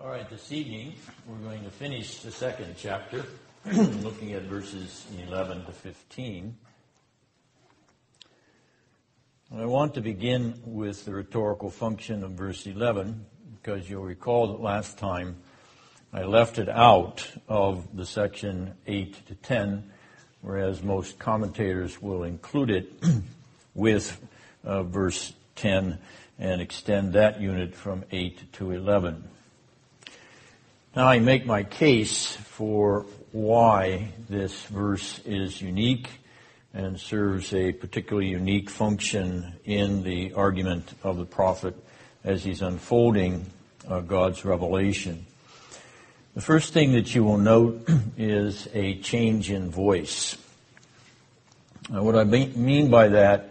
All right, this evening we're going to finish the second chapter, looking at verses 11 to 15. I want to begin with the rhetorical function of verse 11 because you'll recall that last time I left it out of the section 8 to 10, whereas most commentators will include it with uh, verse 10 and extend that unit from 8 to 11. Now I make my case for why this verse is unique and serves a particularly unique function in the argument of the prophet as he's unfolding uh, God's revelation. The first thing that you will note is a change in voice. Now, what I mean by that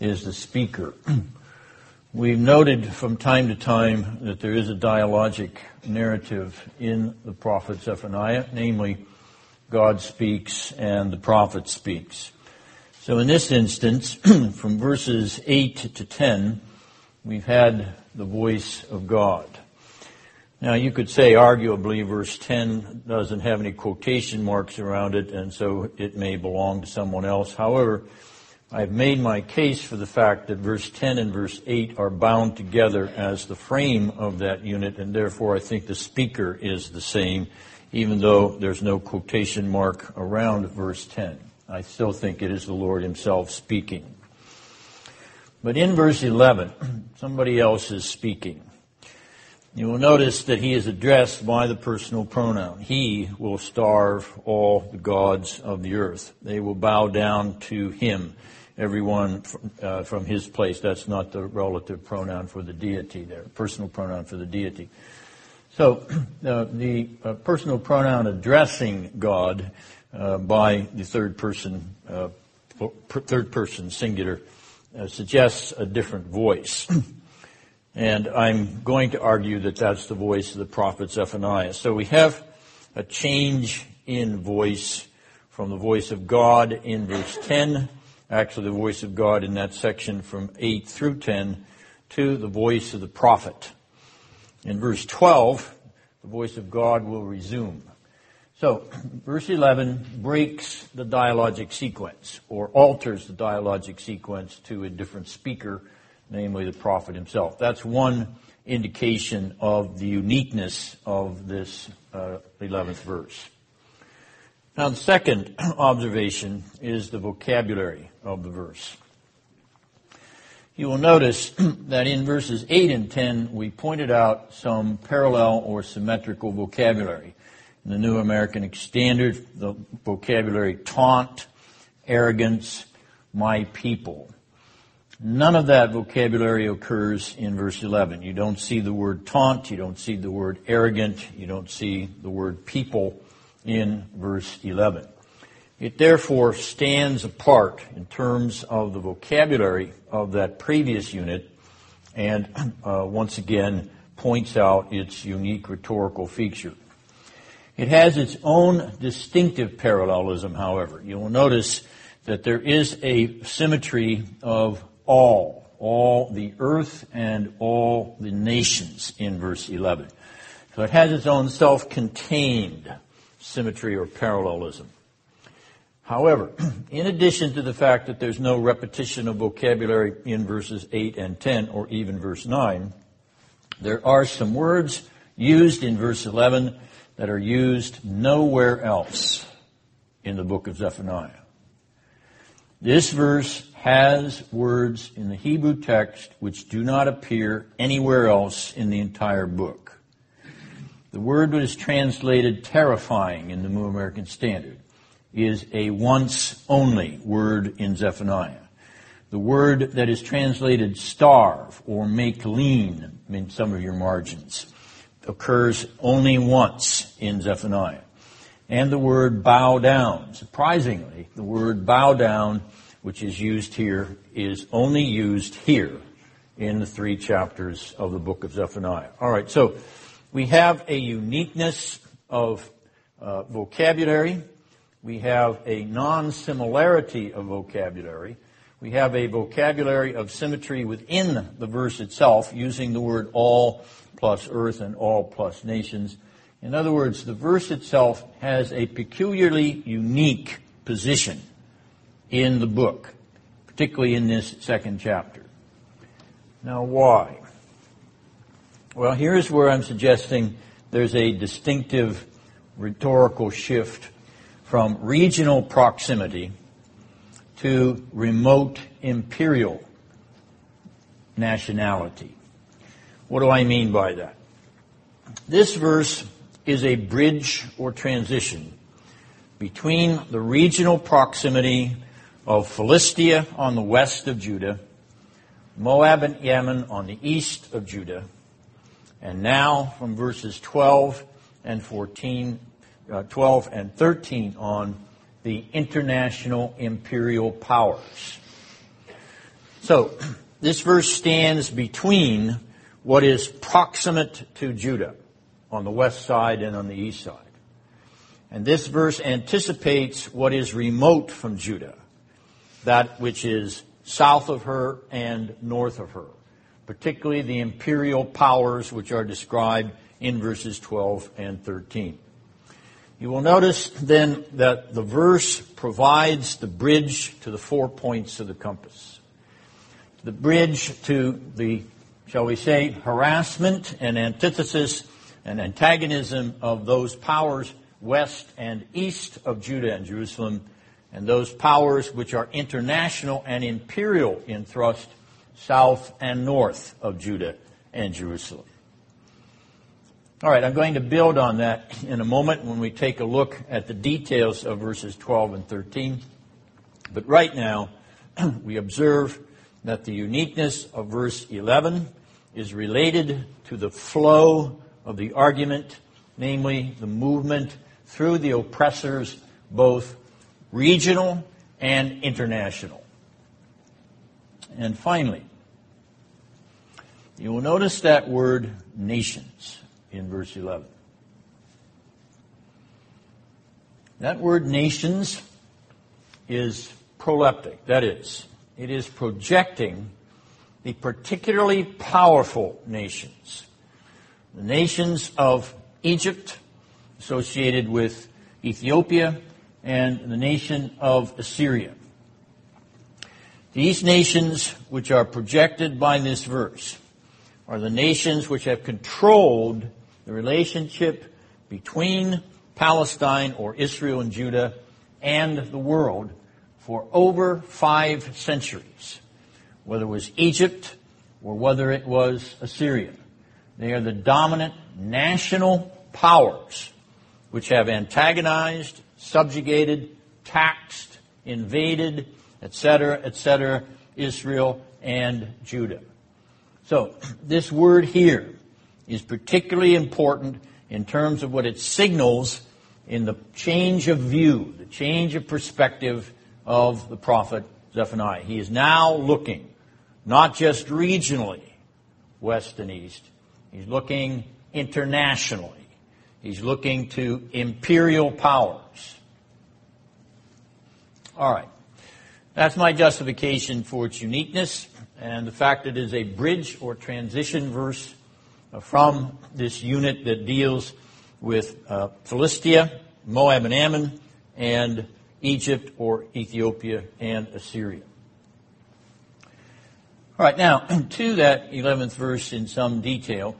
is the speaker. We've noted from time to time that there is a dialogic narrative in the prophet Zephaniah, namely, God speaks and the prophet speaks. So in this instance, from verses 8 to 10, we've had the voice of God. Now you could say arguably verse 10 doesn't have any quotation marks around it and so it may belong to someone else. However, I've made my case for the fact that verse 10 and verse 8 are bound together as the frame of that unit and therefore I think the speaker is the same even though there's no quotation mark around verse 10. I still think it is the Lord Himself speaking. But in verse 11, somebody else is speaking. You will notice that he is addressed by the personal pronoun. He will starve all the gods of the earth. They will bow down to him, everyone from, uh, from his place. That's not the relative pronoun for the deity there, personal pronoun for the deity. So uh, the uh, personal pronoun addressing God uh, by the third person, uh, third person singular, uh, suggests a different voice. and I'm going to argue that that's the voice of the prophet Zephaniah. So we have a change in voice from the voice of God in verse 10, actually the voice of God in that section from 8 through 10, to the voice of the prophet. In verse 12, the voice of God will resume. So, verse 11 breaks the dialogic sequence, or alters the dialogic sequence to a different speaker, namely the prophet himself. That's one indication of the uniqueness of this uh, 11th verse. Now, the second observation is the vocabulary of the verse. You will notice that in verses 8 and 10, we pointed out some parallel or symmetrical vocabulary in the New American Standard, the vocabulary taunt, arrogance, my people. None of that vocabulary occurs in verse 11. You don't see the word taunt, you don't see the word arrogant, you don't see the word people in verse 11. It therefore stands apart in terms of the vocabulary of that previous unit and uh, once again points out its unique rhetorical feature. It has its own distinctive parallelism, however. You will notice that there is a symmetry of all, all the earth and all the nations in verse 11. So it has its own self-contained symmetry or parallelism. However, in addition to the fact that there's no repetition of vocabulary in verses 8 and 10 or even verse 9, there are some words used in verse 11 that are used nowhere else in the book of Zephaniah. This verse has words in the Hebrew text which do not appear anywhere else in the entire book. The word is translated terrifying in the New American Standard is a once only word in Zephaniah. The word that is translated starve or make lean in some of your margins occurs only once in Zephaniah. And the word bow down. Surprisingly, the word bow down, which is used here, is only used here in the three chapters of the book of Zephaniah. All right, so we have a uniqueness of uh, vocabulary. We have a non-similarity of vocabulary. We have a vocabulary of symmetry within the verse itself, using the word all plus earth and all plus nations. In other words, the verse itself has a peculiarly unique position in the book, particularly in this second chapter. Now, why? Well, here's where I'm suggesting there's a distinctive rhetorical shift from regional proximity to remote imperial nationality. What do I mean by that? This verse is a bridge or transition between the regional proximity of Philistia on the west of Judah, Moab and Ammon on the east of Judah, and now from verses 12 and 14, uh, 12 and 13 on the international imperial powers. So, this verse stands between what is proximate to Judah on the west side and on the east side. And this verse anticipates what is remote from Judah, that which is south of her and north of her, particularly the imperial powers which are described in verses 12 and 13. You will notice then that the verse provides the bridge to the four points of the compass. The bridge to the, shall we say, harassment and antithesis and antagonism of those powers west and east of Judah and Jerusalem, and those powers which are international and imperial in thrust south and north of Judah and Jerusalem. All right, I'm going to build on that in a moment when we take a look at the details of verses 12 and 13. But right now, we observe that the uniqueness of verse 11 is related to the flow of the argument, namely the movement through the oppressors, both regional and international. And finally, you will notice that word nations in verse 11. That word nations is proleptic. That is, it is projecting the particularly powerful nations the nations of Egypt, associated with Ethiopia, and the nation of Assyria. These nations, which are projected by this verse, are the nations which have controlled the relationship between Palestine or Israel and Judah and the world for over five centuries, whether it was Egypt or whether it was Assyria. They are the dominant national powers which have antagonized, subjugated, taxed, invaded, etc., etc., Israel and Judah. So, this word here is particularly important in terms of what it signals in the change of view, the change of perspective of the prophet Zephaniah. He is now looking not just regionally, west and east, He's looking internationally. He's looking to imperial powers. All right. That's my justification for its uniqueness and the fact that it is a bridge or transition verse from this unit that deals with uh, Philistia, Moab and Ammon, and Egypt or Ethiopia and Assyria. All right, now to that 11th verse in some detail,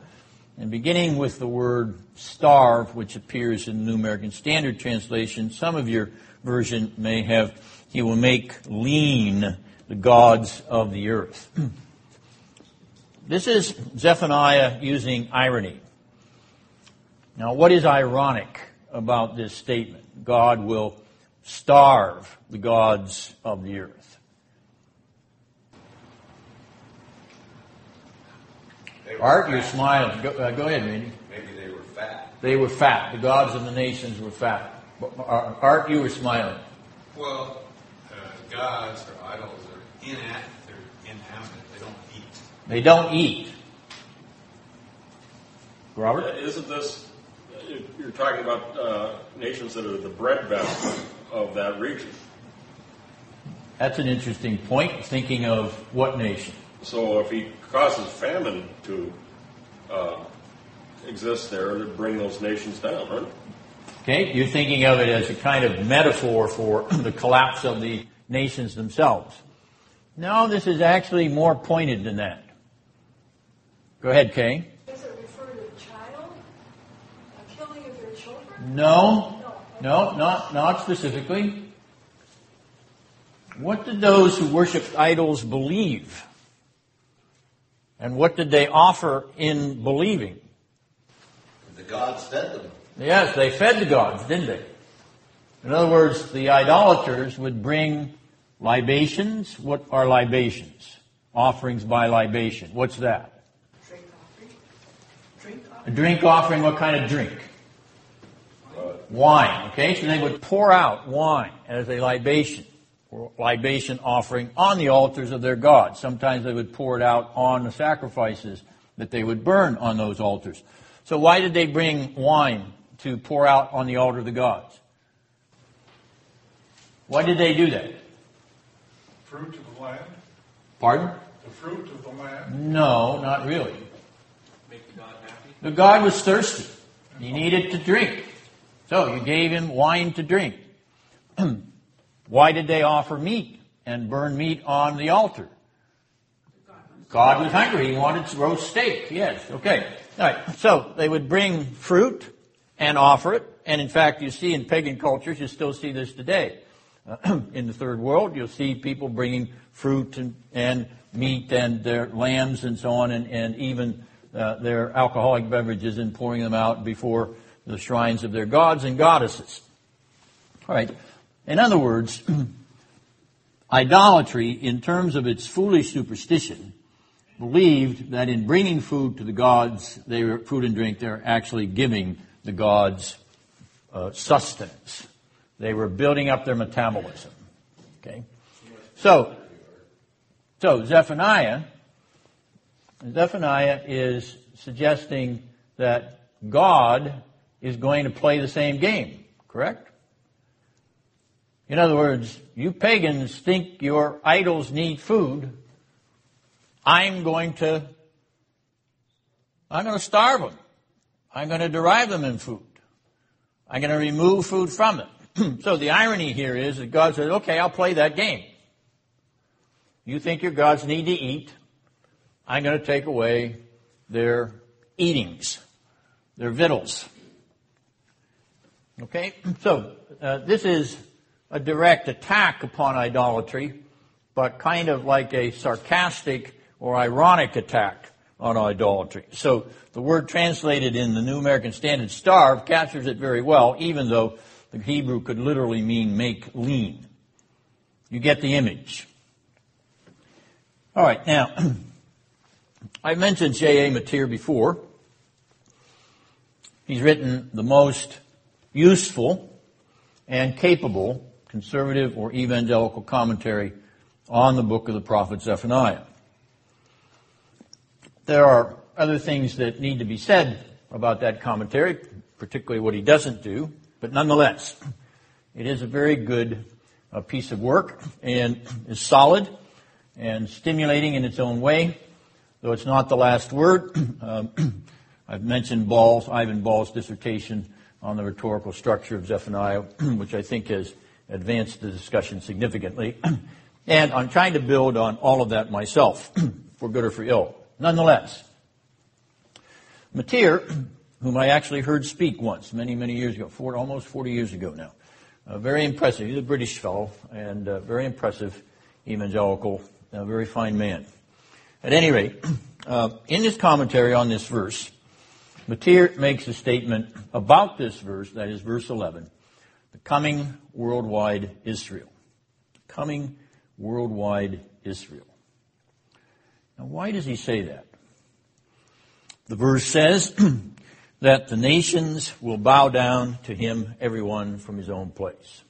and beginning with the word starve, which appears in the New American Standard Translation, some of your version may have, he will make lean the gods of the earth. this is Zephaniah using irony. Now, what is ironic about this statement? God will starve the gods of the earth. Art, you're smiling. Go, uh, go ahead, Randy. Maybe they were fat. They were fat. The gods of the nations were fat. Art, you were smiling. Well, uh, gods or idols are inactive. They're inanimate. They don't eat. They don't eat. Robert? Uh, isn't this, you're talking about uh, nations that are the breadbasket of that region. That's an interesting point. Thinking of what nation? So if he causes famine to uh, exists there to bring those nations down, right? Okay, you're thinking of it as a kind of metaphor for the collapse of the nations themselves. No, this is actually more pointed than that. Go ahead, Kay. Does it refer to a child? A killing of their children? No, no, not, not specifically. What did those who worshiped idols believe? And what did they offer in believing? The gods fed them. Yes, they fed the gods, didn't they? In other words, the idolaters would bring libations. What are libations? Offerings by libation. What's that? Drink offering? A drink offering, what kind of drink? Wine. Okay, so they would pour out wine as a libation, or libation offering on the altars of their gods. Sometimes they would pour it out on the sacrifices that they would burn on those altars. So why did they bring wine to pour out on the altar of the gods? Why did they do that? Fruit of the land? Pardon? The fruit of the land? No, not really. Make the God happy. The god was thirsty. He needed to drink. So you gave him wine to drink. Why did they offer meat and burn meat on the altar? God was hungry. He wanted roast steak. Yes. Okay. All right. So they would bring fruit and offer it. And in fact, you see in pagan cultures, you still see this today. in the third world, you'll see people bringing fruit and, and meat and their lambs and so on, and, and even uh, their alcoholic beverages and pouring them out before the shrines of their gods and goddesses. All right. In other words, idolatry, in terms of its foolish superstition, believed that in bringing food to the gods, they were food and drink, they're actually giving the gods uh, sustenance. They were building up their metabolism. Okay, so so Zephaniah, Zephaniah is suggesting that God is going to play the same game. Correct? In other words, you pagans think your idols need food. I'm going to, I'm going to starve them. I'm going to derive them in food. I'm going to remove food from them. so the irony here is that God says, okay, I'll play that game. You think your gods need to eat. I'm going to take away their eatings, their victuals. Okay? So, uh, this is a direct attack upon idolatry, but kind of like a sarcastic or ironic attack on idolatry. So, the word translated in the New American Standard starve captures it very well, even though the Hebrew could literally mean make lean. You get the image. All right, now, I mentioned J.A. Motyer before. He's written the most useful and capable conservative or evangelical commentary on the book of the prophet Zephaniah. There are other things that need to be said about that commentary, particularly what he doesn't do, but nonetheless, it is a very good uh, piece of work and is solid and stimulating in its own way, though it's not the last word. Um, I've mentioned Ball's, Ivan Ball's dissertation on the rhetorical structure of Zephaniah, which I think has advanced the discussion significantly. and I'm trying to build on all of that myself, for good or for ill. Nonetheless, Motyer, whom I actually heard speak once, many, many years ago, almost 40 years ago now, uh, very impressive. He's a British fellow and uh, very impressive evangelical, a very fine man. At any rate, uh, in his commentary on this verse, Motyer makes a statement about this verse, that is verse 11, the coming worldwide Israel. Coming worldwide Israel. Now, why does he say that? The verse says that the nations will bow down to him, everyone from his own place.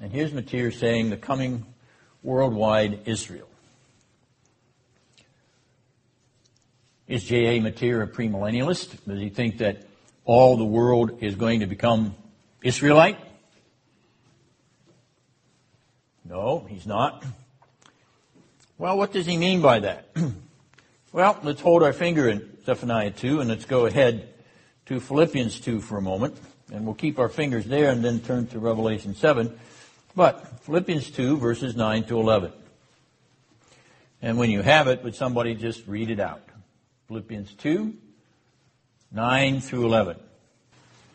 And here's Motyer saying the coming worldwide Israel. Is J.A. Motyer a premillennialist? Does he think that all the world is going to become Israelite? No, he's not. Well, what does he mean by that? Well, let's hold our finger in Zephaniah 2 and let's go ahead to Philippians 2 for a moment. And we'll keep our fingers there and then turn to Revelation 7. But Philippians 2 verses 9 to 11. And when you have it, would somebody just read it out? Philippians 2, 9 through 11.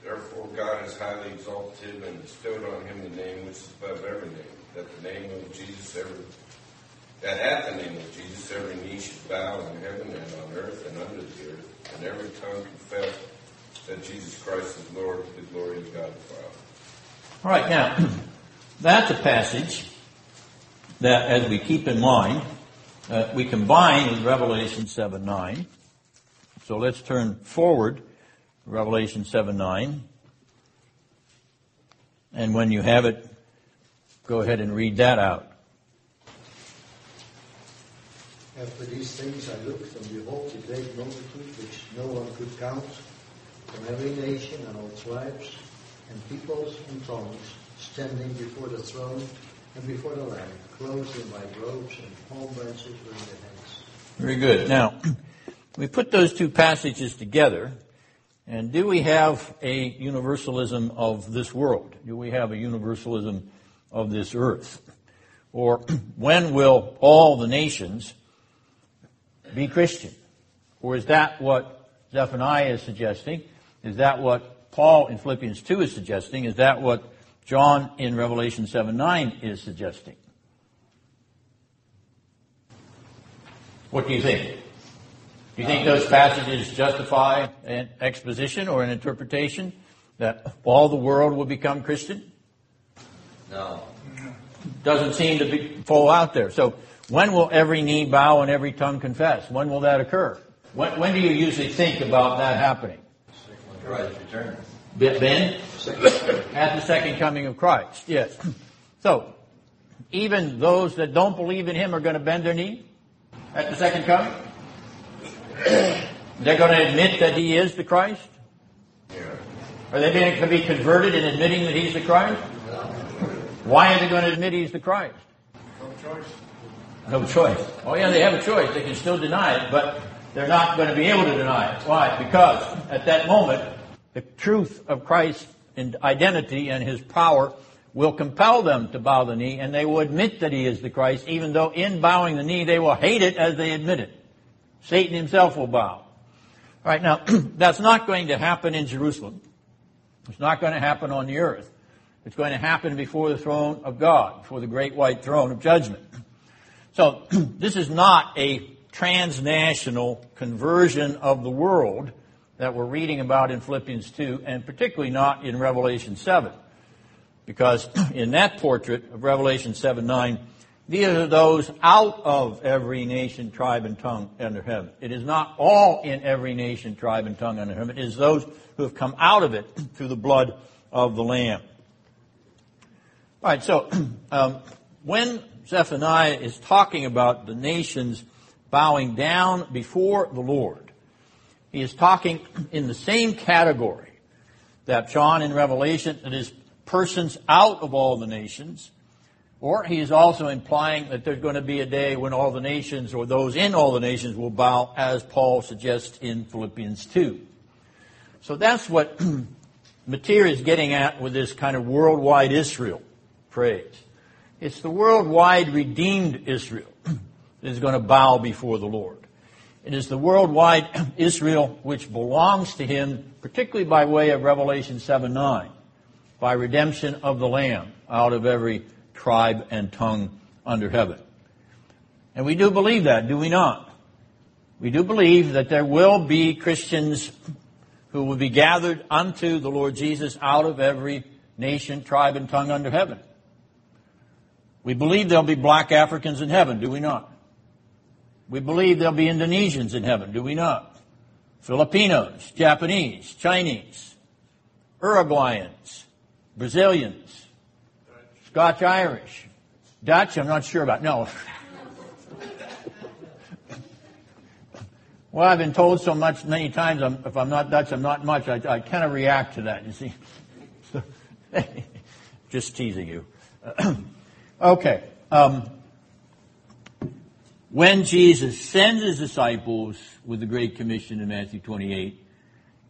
Therefore God has highly exalted him and bestowed on him the name which is above every name, that the name of Jesus every that at the name of Jesus every knee should bow in heaven and on earth and under the earth, and every tongue confess that Jesus Christ is Lord to the glory of God the Father. All right, now, that's a passage that, as we keep in mind, uh, we combine with Revelation 7 9. So let's turn forward, Revelation 7 9. And when you have it, go ahead and read that out. After these things I looked, and behold, a great multitude which no one could count, from every nation and all tribes, and peoples and tongues, standing before the throne and before the Lamb, clothed in white robes, and palm branches were in their hands. Very good. Now, we put those two passages together, and do we have a universalism of this world? Do we have a universalism of this earth? Or when will all the nations be Christian? Or is that what Zephaniah is suggesting? Is that what Paul in Philippians 2 is suggesting? Is that what John in Revelation 7 9 is suggesting? What do you think? Do you think those passages justify an exposition or an interpretation that all the world will become Christian? No. Doesn't seem to be fall out there. So when will every knee bow and every tongue confess? When will that occur? When, when do you usually think about that happening? Christ's return. Ben? At the second coming of Christ, yes. So, even those that don't believe in Him are going to bend their knee at the second coming? They're going to admit that He is the Christ? Are they going to be converted in admitting that He's the Christ? Why are they going to admit He's the Christ? No choice. No choice. Oh yeah, they have a choice. They can still deny it, but they're not going to be able to deny it. Why? Because at that moment, the truth of Christ's identity and His power will compel them to bow the knee, and they will admit that He is the Christ, even though in bowing the knee they will hate it as they admit it. Satan himself will bow. All right, now, that's not going to happen in Jerusalem. It's not going to happen on the earth. It's going to happen before the throne of God, before the great white throne of judgment. So, this is not a transnational conversion of the world that we're reading about in Philippians 2, and particularly not in Revelation 7. Because in that portrait of Revelation 7 9, these are those out of every nation, tribe, and tongue under heaven. It is not all in every nation, tribe, and tongue under heaven. It is those who have come out of it through the blood of the Lamb. All right, so um, when Zephaniah is talking about the nations bowing down before the Lord, he is talking in the same category that John in Revelation, that is persons out of all the nations, or he is also implying that there's going to be a day when all the nations or those in all the nations will bow, as Paul suggests in Philippians 2. So that's what Motyer is getting at with this kind of worldwide Israel phrase. It's the worldwide redeemed Israel that is going to bow before the Lord. It is the worldwide Israel which belongs to him, particularly by way of Revelation 7 9, by redemption of the Lamb out of every tribe and tongue under heaven. And we do believe that, do we not? We do believe that there will be Christians who will be gathered unto the Lord Jesus out of every nation, tribe, and tongue under heaven. We believe there'll be black Africans in heaven, do we not? We believe there'll be Indonesians in heaven, do we not? Filipinos, Japanese, Chinese, Uruguayans, Brazilians, Scotch Irish, Dutch, I'm not sure about. No. Well, I've been told so much many times, I'm, if I'm not Dutch, I'm not much. I, I kind of react to that, you see. Just teasing you. okay. Um, when Jesus sends his disciples with the Great Commission in Matthew 28,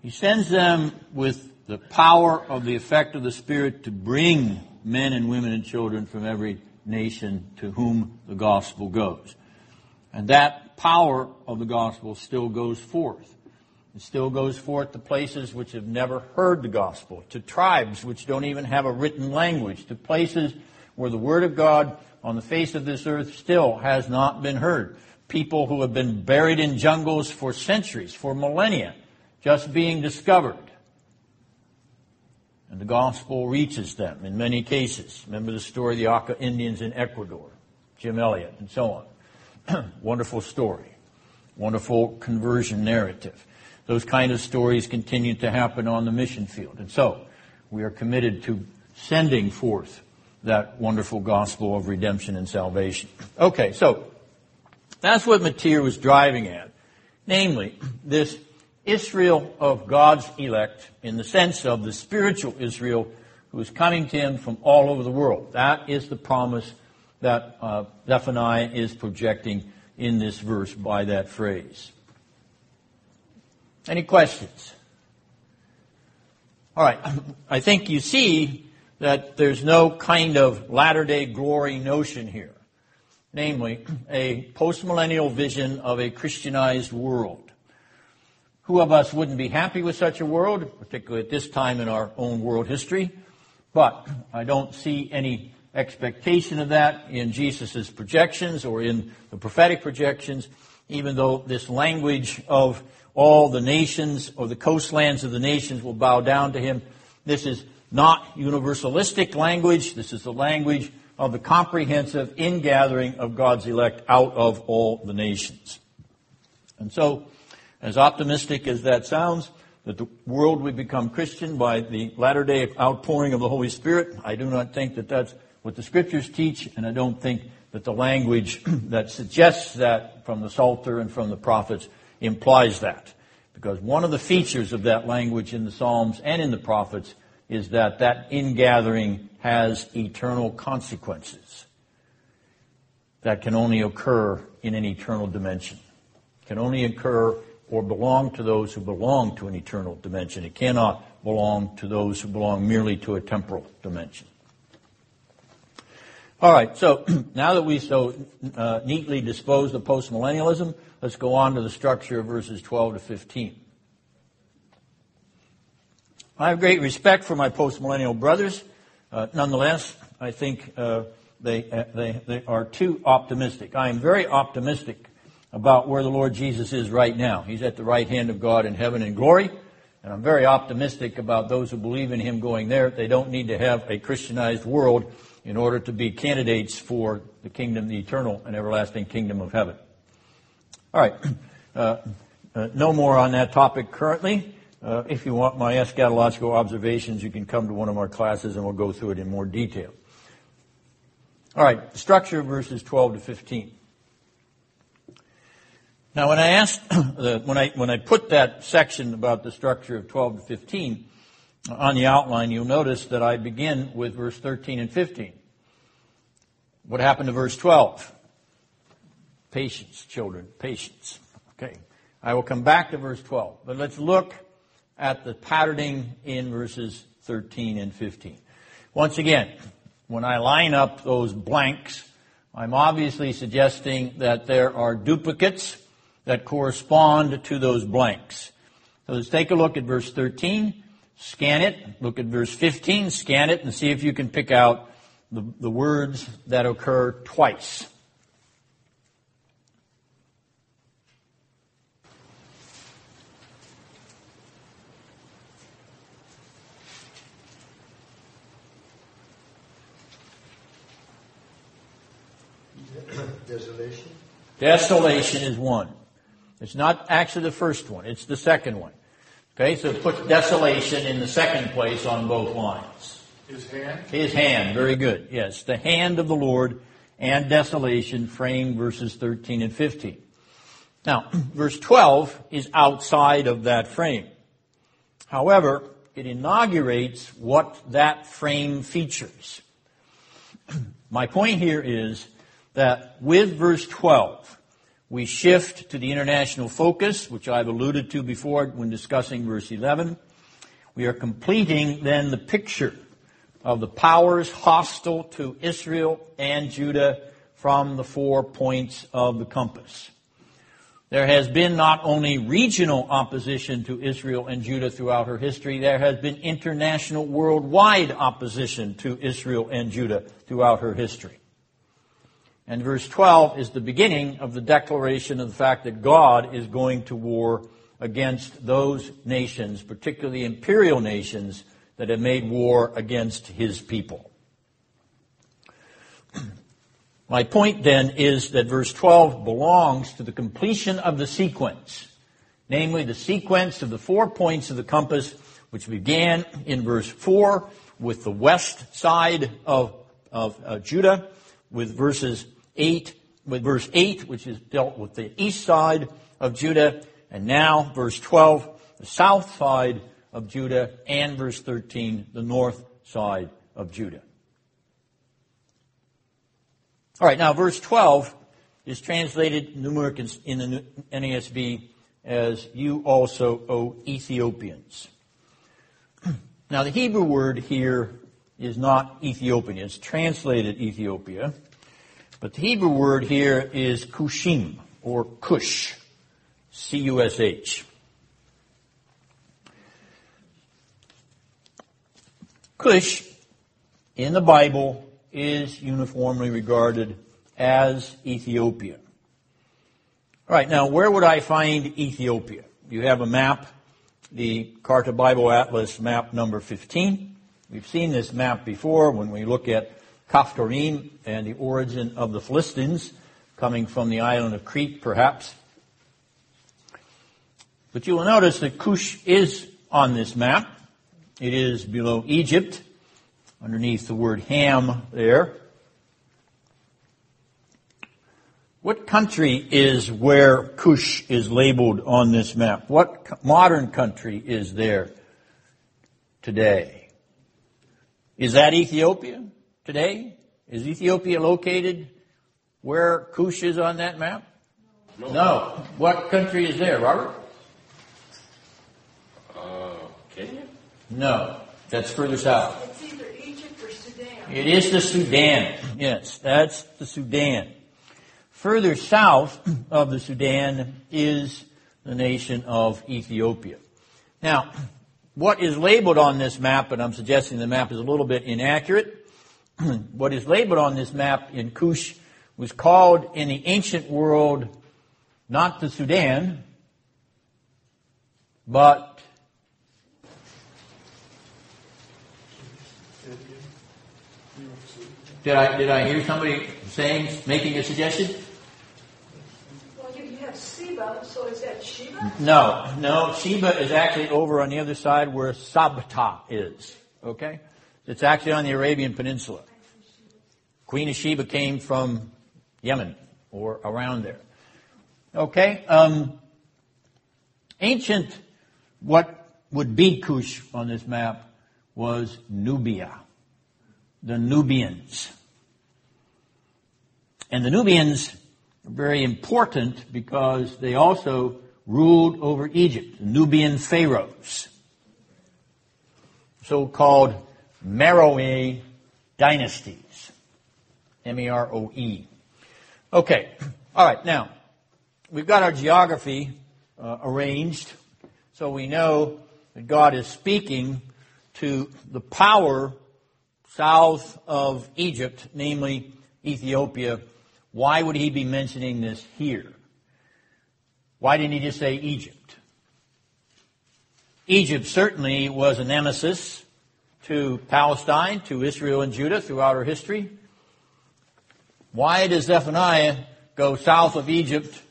he sends them with the power of the effect of the Spirit to bring men and women and children from every nation to whom the gospel goes. And that power of the gospel still goes forth. It still goes forth to places which have never heard the gospel, to tribes which don't even have a written language, to places where the word of God on the face of this earth still has not been heard. People who have been buried in jungles for centuries, for millennia, just being discovered. And the gospel reaches them in many cases. Remember the story of the Auca Indians in Ecuador, Jim Elliot, and so on. Wonderful story. Wonderful conversion narrative. Those kind of stories continue to happen on the mission field. And so, we are committed to sending forth that wonderful gospel of redemption and salvation. Okay, so that's what Motyer was driving at. Namely, this Israel of God's elect in the sense of the spiritual Israel who is coming to him from all over the world. That is the promise that uh, Zephaniah is projecting in this verse by that phrase. Any questions? All right. I think you see that there's no kind of latter day glory notion here. Namely, a postmillennial vision of a Christianized world. Who of us wouldn't be happy with such a world, particularly at this time in our own world history? But I don't see any expectation of that in Jesus' projections or in the prophetic projections, even though this language of all the nations or the coastlands of the nations will bow down to him. This is not universalistic language. This is the language of the comprehensive ingathering of God's elect out of all the nations. And so, as optimistic as that sounds, that the world would become Christian by the latter day outpouring of the Holy Spirit, I do not think that that's what the scriptures teach, and I don't think that the language that suggests that from the Psalter and from the prophets implies that. Because one of the features of that language in the Psalms and in the prophets is that that ingathering has eternal consequences that can only occur in an eternal dimension. Can only occur or belong to those who belong to an eternal dimension. It cannot belong to those who belong merely to a temporal dimension. All right, so now that we so uh, neatly disposed of postmillennialism, let's go on to the structure of verses 12 to 15. I have great respect for my postmillennial brothers. Uh, nonetheless, I think uh, they, uh, they, they are too optimistic. I am very optimistic about where the Lord Jesus is right now. He's at the right hand of God in heaven in glory. And I'm very optimistic about those who believe in Him going there. They don't need to have a Christianized world in order to be candidates for the kingdom, the eternal and everlasting kingdom of heaven. All right. Uh, uh, no more on that topic currently. Uh, if you want my eschatological observations, you can come to one of our classes and we'll go through it in more detail. All right, structure verses 12 to 15. Now, when I asked, when I when I put that section about the structure of 12 to 15 on the outline, you'll notice that I begin with verse 13 and 15. What happened to verse 12? Patience, children, patience. Okay. I will come back to verse 12, but let's look at the patterning in verses 13 and 15. Once again, when I line up those blanks, I'm obviously suggesting that there are duplicates that correspond to those blanks. So let's take a look at verse 13, scan it, look at verse 15, scan it, and see if you can pick out the, the words that occur twice. Desolation. Desolation is one. It's not actually the first one, it's the second one. Okay, so it puts desolation in the second place on both lines. His hand, His hand, very good. Yes, the hand of the Lord and desolation frame verses 13 and 15. Now, verse 12 is outside of that frame. However, it inaugurates what that frame features. My point here is that with verse 12, we shift to the international focus, which I've alluded to before when discussing verse 11. We are completing then the picture of the powers hostile to Israel and Judah from the four points of the compass. There has been not only regional opposition to Israel and Judah throughout her history, there has been international worldwide opposition to Israel and Judah throughout her history. And verse 12 is the beginning of the declaration of the fact that God is going to war against those nations, particularly imperial nations, that have made war against his people. My point then is that verse 12 belongs to the completion of the sequence, namely the sequence of the four points of the compass, which began in verse 4 with the west side of, of uh, Judah, with verses 8, with verse 8, which is dealt with the east side of Judah, and now verse 12, the south side of Judah, and verse 13, the north side of Judah. All right, now verse 12 is translated numeric in the NASB as you also, O Ethiopians. Now the Hebrew word here is not Ethiopian, it's translated Ethiopia, but the Hebrew word here is Kushim or Cush, C-U-S-H. Cush in the Bible is uniformly regarded as Ethiopia. All right, now where would I find Ethiopia? You have a map, the Carta Bible Atlas map number 15. We've seen this map before when we look at Caphtorim and the origin of the Philistines coming from the island of Crete, perhaps. But you will notice that Cush is on this map. It is below Egypt underneath the word Ham there. What country is where Cush is labeled on this map? What modern country is there today? Is that Ethiopia today? Is Ethiopia located where Cush is on that map? No. no. What country is there, Robert? Uh, Kenya? No. That's further south. It is the Sudan. Yes, that's the Sudan. Further south of the Sudan is the nation of Ethiopia. Now, what is labeled on this map, and I'm suggesting the map is a little bit inaccurate, what is labeled on this map in Cush was called in the ancient world not the Sudan, but Did I, did I hear somebody saying, making a suggestion? Well, you, you have Seba, so is that Sheba? No, no. Sheba is actually over on the other side where Sabta is. Okay? It's actually on the Arabian Peninsula. Queen of Sheba came from Yemen or around there. Okay? Um, ancient, what would be Cush on this map was Nubia. The Nubians. And the Nubians are very important because they also ruled over Egypt, the Nubian pharaohs, so-called Meroe dynasties. M-E-R-O-E. Okay. All right. Now, we've got our geography uh, arranged, so we know that God is speaking to the power south of Egypt, namely Ethiopia, why would he be mentioning this here? Why didn't he just say Egypt? Egypt certainly was a nemesis to Palestine, to Israel and Judah throughout our history. Why does Zephaniah go south of Egypt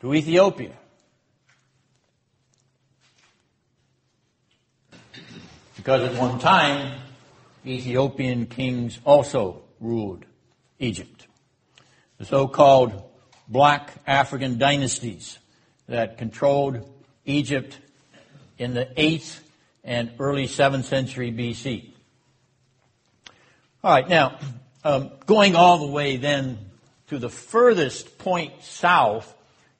to Ethiopia? Because at one time, Ethiopian kings also ruled Egypt the so-called black African dynasties that controlled Egypt in the 8th and early 7th century BC. All right, now, um, going all the way then to the furthest point south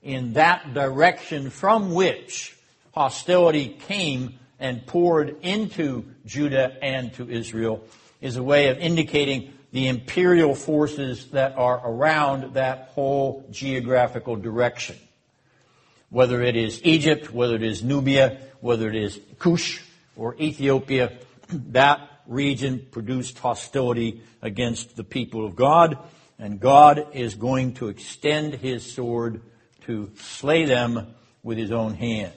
in that direction from which hostility came and poured into Judah and to Israel is a way of indicating the imperial forces that are around that whole geographical direction. Whether it is Egypt, whether it is Nubia, whether it is Cush or Ethiopia, that region produced hostility against the people of God, and God is going to extend his sword to slay them with his own hand.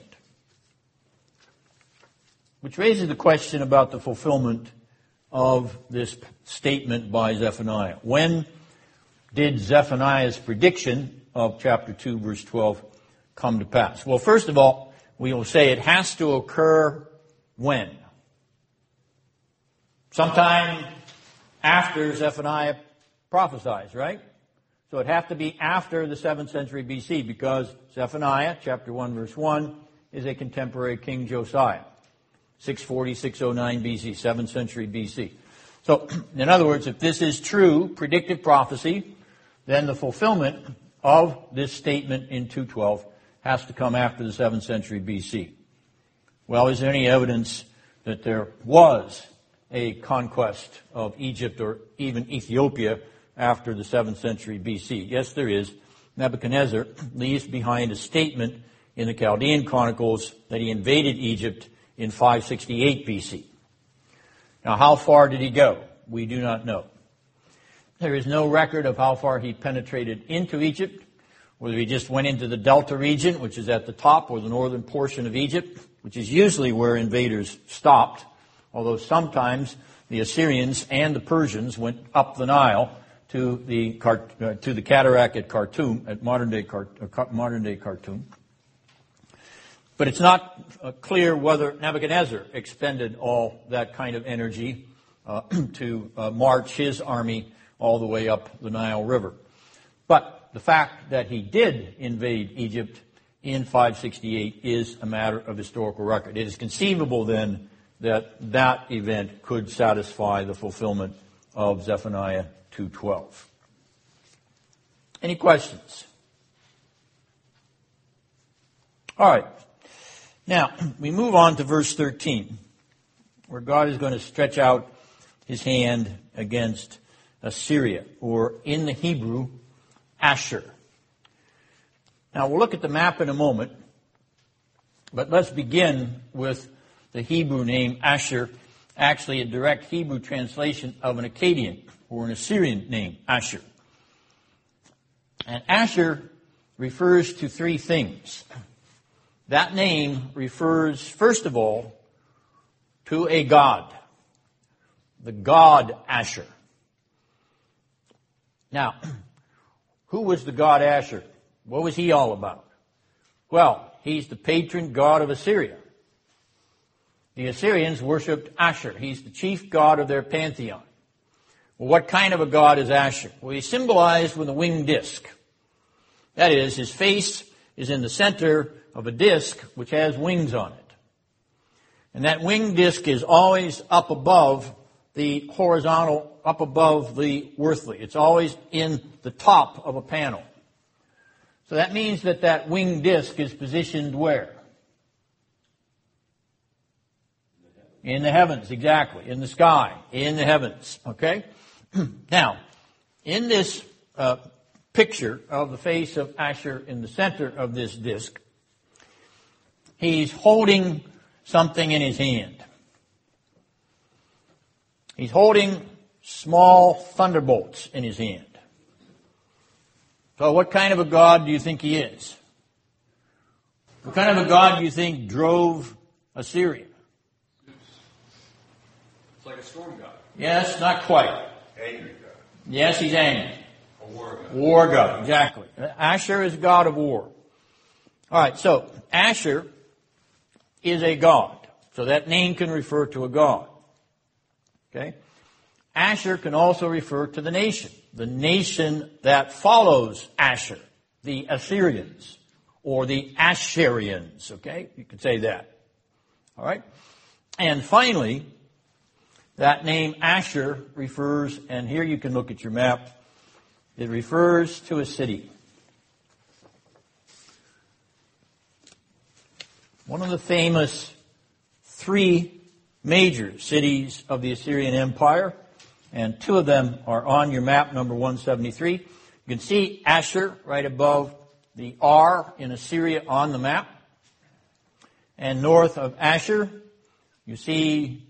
Which raises the question about the fulfillment of this statement by Zephaniah. When did Zephaniah's prediction of chapter 2, verse 12 come to pass? Well, first of all, we will say it has to occur when? Sometime after Zephaniah prophesies, right? So it has to be after the 7th century BC because Zephaniah, chapter 1, verse 1, is a contemporary King Josiah. 640, 609 BC, 7th century BC. So, in other words, if this is true, predictive prophecy, then the fulfillment of this statement in 212 has to come after the 7th century BC. Well, is there any evidence that there was a conquest of Egypt or even Ethiopia after the 7th century BC? Yes, there is. Nebuchadnezzar leaves behind a statement in the Chaldean Chronicles that he invaded Egypt in 568 BC. Now, how far did he go? We do not know. There is no record of how far he penetrated into Egypt, whether he just went into the Delta region, which is at the top, or the northern portion of Egypt, which is usually where invaders stopped, although sometimes the Assyrians and the Persians went up the Nile to the, uh, to the cataract at Khartoum, at modern day, uh, modern day Khartoum. But it's not uh, clear whether Nebuchadnezzar expended all that kind of energy uh, to uh, march his army all the way up the Nile River. But the fact that he did invade Egypt in 568 is a matter of historical record. It is conceivable then that that event could satisfy the fulfillment of Zephaniah 2:12. Any questions? All right. Now, we move on to verse 13, where God is going to stretch out his hand against Assyria, or in the Hebrew, Ashur. Now, we'll look at the map in a moment, but let's begin with the Hebrew name Asher, actually a direct Hebrew translation of an Akkadian or an Assyrian name, Asher. And Asher refers to three things. That name refers, first of all, to a god, the god Asher. Now, who was the god Asher? What was he all about? Well, he's the patron god of Assyria. The Assyrians worshipped Asher. He's the chief god of their pantheon. Well, what kind of a god is Asher? Well, he's symbolized with a winged disc. That is, his face is in the center of a disc which has wings on it. And that winged disc is always up above the horizontal, up above the earthly. It's always in the top of a panel. So that means that that wing disc is positioned where? In the heavens, exactly. In the sky. In the heavens. Okay? now, in this uh, picture of the face of Asher in the center of this disc, he's holding something in his hand. He's holding small thunderbolts in his hand. So, what kind of a God do you think he is? What kind of a God do you think drove Assyria? It's like a storm god. Yes, not quite. Angry God. Yes, he's angry. A war god. War God, exactly. Asher is a God of war. All right, so Asher is a god. So that name can refer to a god. Okay? Asher can also refer to the nation, the nation that follows Asher, the Assyrians, or the Asherians. Okay? You could say that. All right? And finally, that name Asher refers, and here you can look at your map, it refers to a city. one of the famous three major cities of the Assyrian Empire, and two of them are on your map, number 173. You can see Ashur right above the R in Assyria on the map. And north of Ashur, you see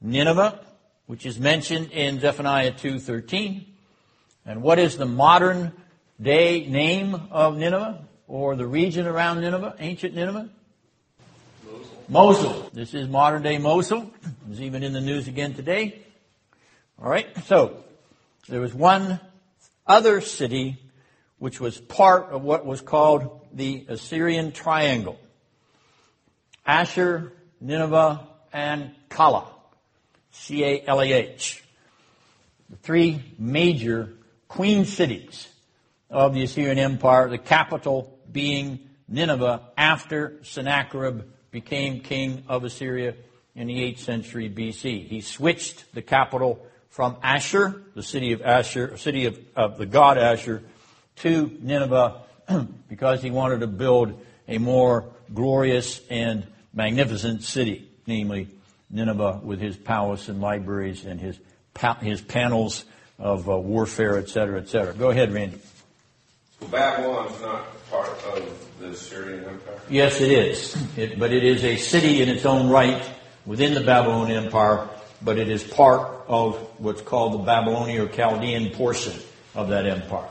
Nineveh, which is mentioned in Zephaniah 2:13. And what is the modern day name of Nineveh or the region around Nineveh, ancient Nineveh? Mosul. Mosul. This is modern day Mosul. It's even in the news again today. All right. So there was one other city which was part of what was called the Assyrian Triangle. Ashur, Nineveh, and Calah. C-A-L-A-H. The three major queen cities of the Assyrian Empire, the capital being Nineveh after Sennacherib became king of Assyria in the 8th century BC. He switched the capital from Asher, the city of Ashur, city of, of the god Asher, to Nineveh because he wanted to build a more glorious and magnificent city, namely Nineveh with his palace and libraries and his, pa- his panels of uh, warfare, etc., etc. Go ahead, Randy. Babylon's not part of the Assyrian Empire. Yes, it is. It, but it is a city in its own right within the Babylonian Empire, but it is part of what's called the Babylonian or Chaldean portion of that empire.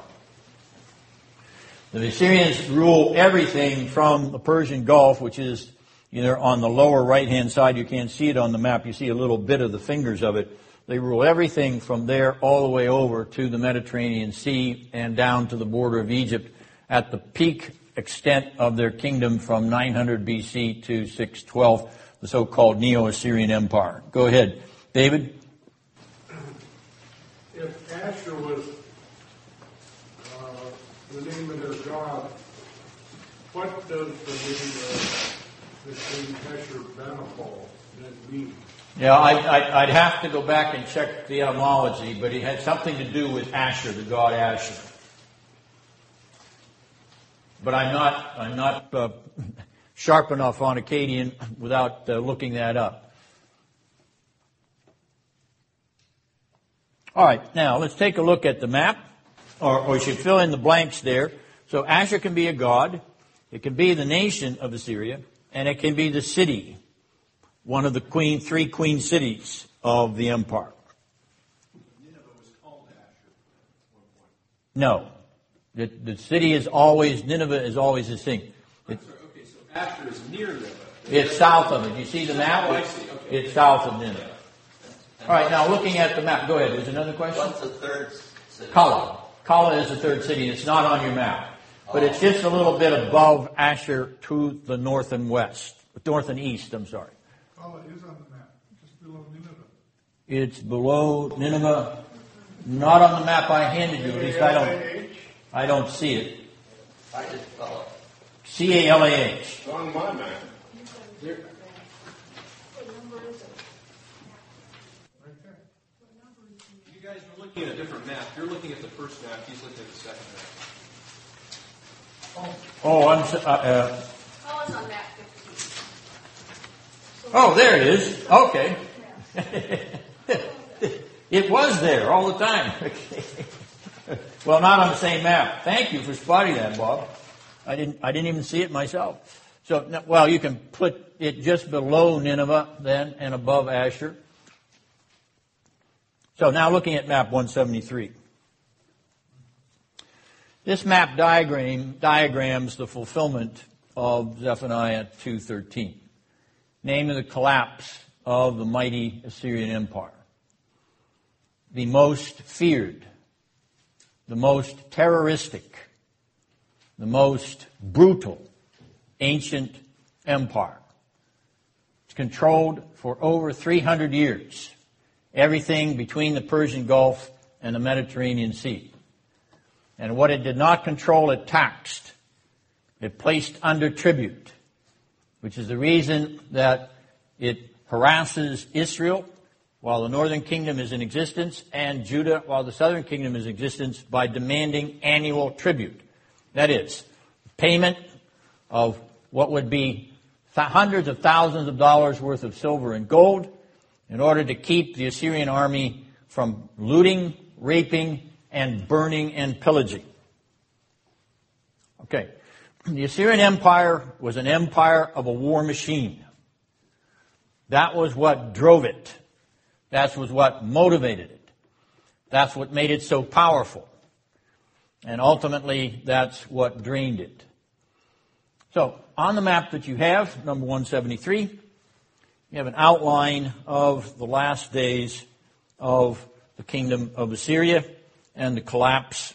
The Assyrians rule everything from the Persian Gulf, which is either on the lower right hand side. You can't see it on the map. You see a little bit of the fingers of it. They rule everything from there all the way over to the Mediterranean Sea and down to the border of Egypt at the peak extent of their kingdom from 900 BC to 612, the so-called Neo-Assyrian Empire. Go ahead. David? If Asher was uh, the name of their god, what does the name of the king Asher Banapal mean? Yeah, I, I, I'd have to go back and check the etymology, but it had something to do with Asher, the god Asher. But I'm not, I'm not uh, sharp enough on Akkadian without uh, looking that up. All right, now let's take a look at the map, or, or you should fill in the blanks there. So Asher can be a god, it can be the nation of Assyria, and it can be the city, one of the queen, three queen cities of the empire. No. The, the city is always, Nineveh is always the thing. It, Okay, so Asher is near Nineveh. it's south of it. You see the map? Oh, I see. Okay. It's south of Nineveh. All right, now looking at the map, go ahead. There's another question? What's the third city? Calah. Calah is the third city. It's not on your map. But it's just a little bit above Asher to the north and west. North and east, I'm sorry. Calah is on the map, just below Nineveh. It's below Nineveh. Not on the map I handed you. At least I don't, I don't see it. I just spell it. C-A-L-A-H. It's on my map. What number is it? right there. You guys are looking at a different map. You're looking at the first map. He's looking at the second map. Oh, I'm, s- uh, uh, Oh, it's on map fifteen. oh, there it is. Okay. it was there all the time. well, not on the same map. Thank you for spotting that, Bob. I didn't, I didn't even see it myself. So, no- well, you can put it just below Nineveh then and above Asher. So now looking at map 173. This map diagram diagrams the fulfillment of Zephaniah 2:13, namely the collapse of the mighty Assyrian Empire. The most feared, the most terroristic, the most brutal ancient empire. It's controlled for over 300 years everything between the Persian Gulf and the Mediterranean Sea. And what it did not control, it taxed. It placed under tribute, which is the reason that it harasses Israel while the northern kingdom is in existence and Judah while the southern kingdom is in existence by demanding annual tribute. That is, payment of what would be hundreds of thousands of dollars worth of silver and gold in order to keep the Assyrian army from looting, raping, and burning and pillaging. Okay. The Assyrian Empire was an empire of a war machine. That was what drove it. That was what motivated it. That's what made it so powerful. And ultimately, that's what drained it. So, on the map that you have, number 173, you have an outline of the last days of the kingdom of Assyria and the collapse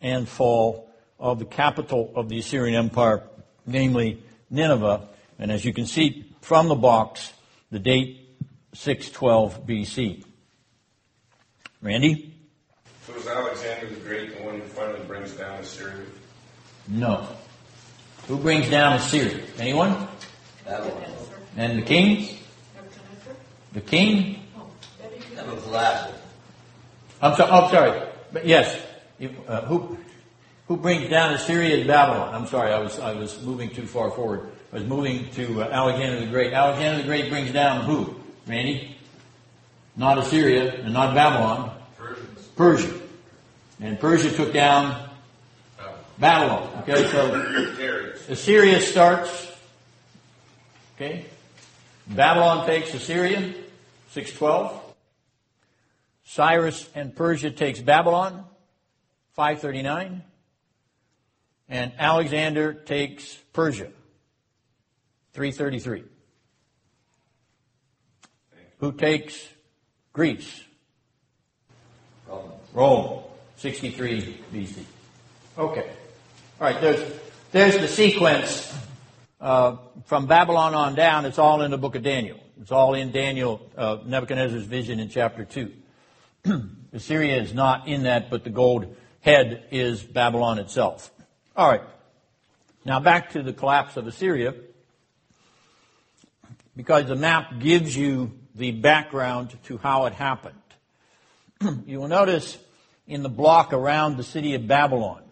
and fall of the capital of the Assyrian Empire, namely Nineveh. And as you can see from the box, the date 612 BC. Randy? So is Alexander the Great the one who finally brings down Assyria? No. Who brings down Assyria? Anyone? Babylon. And the king? The king? I'm sorry. Oh, sorry. But yes. You, uh, who who brings down Assyria and Babylon? I'm sorry. I was I was moving too far forward. I was moving to uh, Alexander the Great. Alexander the Great brings down who? Randy? Not Assyria and not Babylon. Persians. Persia. And Persia took down Babylon. Okay, so Assyria starts. Okay. Babylon takes Assyria, 612. Cyrus and Persia takes Babylon, 539. And Alexander takes Persia, 333. Who takes Greece? Romans. Rome, 63 BC. Okay. All right, there's, there's the sequence uh, from Babylon on down. It's all in the book of Daniel. It's all in Daniel, uh, Nebuchadnezzar's vision in chapter 2. Assyria is not in that, but the gold head is Babylon itself. All right. Now back to the collapse of Assyria, because the map gives you the background to how it happened. you will notice in the block around the city of Babylon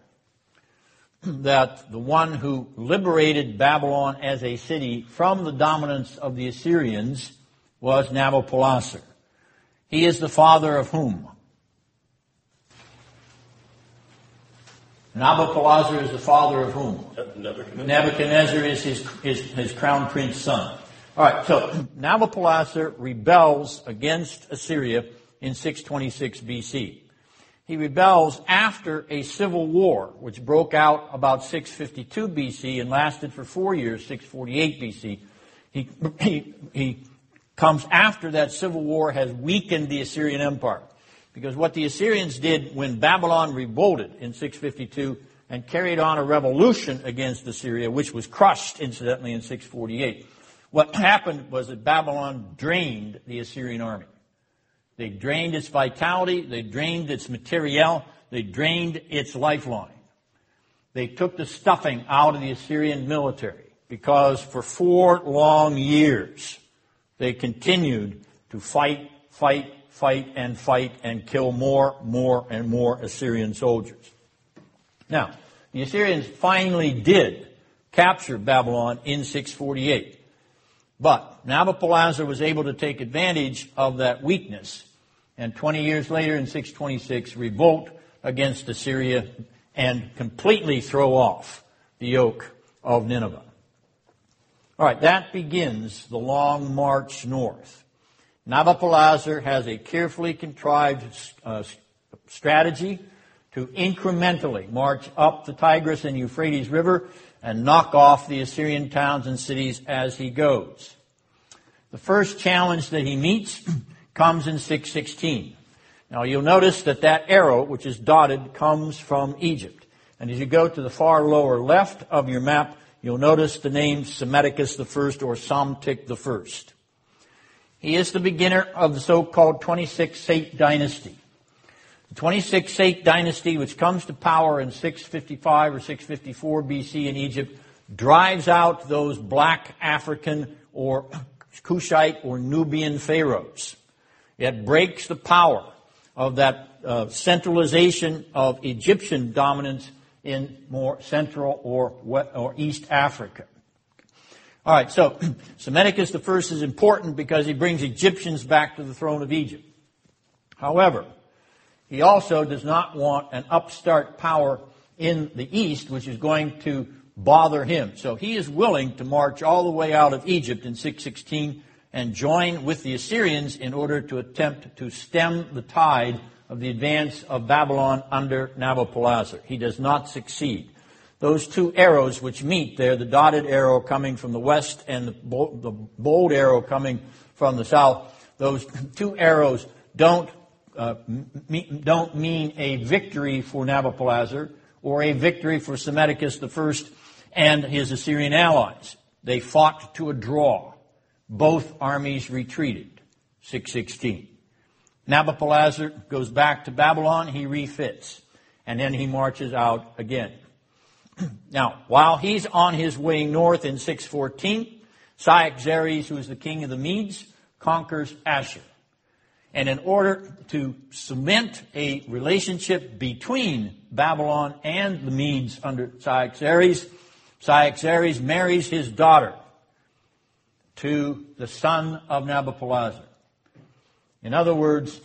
that the one who liberated Babylon as a city from the dominance of the Assyrians was Nabopolassar. He is the father of whom? Nabopolassar is the father of whom? Nebuchadnezzar. Nebuchadnezzar is his, his, his crown prince son. All right, so Nabopolassar rebels against Assyria in 626 BC. He rebels after a civil war, which broke out about 652 BC and lasted for four years, 648 BC. He, he, he comes after that civil war has weakened the Assyrian Empire. Because what the Assyrians did when Babylon revolted in 652 and carried on a revolution against Assyria, which was crushed, incidentally, in 648, what happened was that Babylon drained the Assyrian army. They drained its vitality, they drained its materiel, they drained its lifeline. They took the stuffing out of the Assyrian military because for four long years they continued to fight, fight, fight, and fight and kill more, more, and more Assyrian soldiers. Now, the Assyrians finally did capture Babylon in 648. But Nabopolassar was able to take advantage of that weakness, and 20 years later, in 626, revolt against Assyria and completely throw off the yoke of Nineveh. All right, that begins the long march north. Nabopolassar has a carefully contrived uh, strategy to incrementally march up the Tigris and Euphrates River and knock off the Assyrian towns and cities as he goes. The first challenge that he meets comes in 616. Now you'll notice that that arrow, which is dotted, comes from Egypt. And as you go to the far lower left of your map, you'll notice the name Psammetichus I or Psamtik I. He is the beginner of the so-called 26th Saite dynasty. The 26 Saite dynasty, which comes to power in 655 or 654 BC in Egypt, drives out those black African or Cushite or Nubian pharaohs. It breaks the power of that uh, centralization of Egyptian dominance in more central or, or East Africa. All right, so Psammetichus I is important because he brings Egyptians back to the throne of Egypt. However, he also does not want an upstart power in the east, which is going to bother him. So he is willing to march all the way out of Egypt in 616 and join with the Assyrians in order to attempt to stem the tide of the advance of Babylon under Nabopolassar. He does not succeed. Those two arrows which meet there, the dotted arrow coming from the west and the bold, the bold arrow coming from the south, those two arrows don't, uh, me, don't mean a victory for Nabopolassar or a victory for Psammetichus I and his Assyrian allies. They fought to a draw. Both armies retreated. 616. Nabopolassar goes back to Babylon, he refits, and then he marches out again. now, while he's on his way north in 614, Cyaxares, who is the king of the Medes, conquers Ashur. And in order to cement a relationship between Babylon and the Medes under Cyaxares, Cyaxares marries his daughter to the son of Nabopolassar. In other words,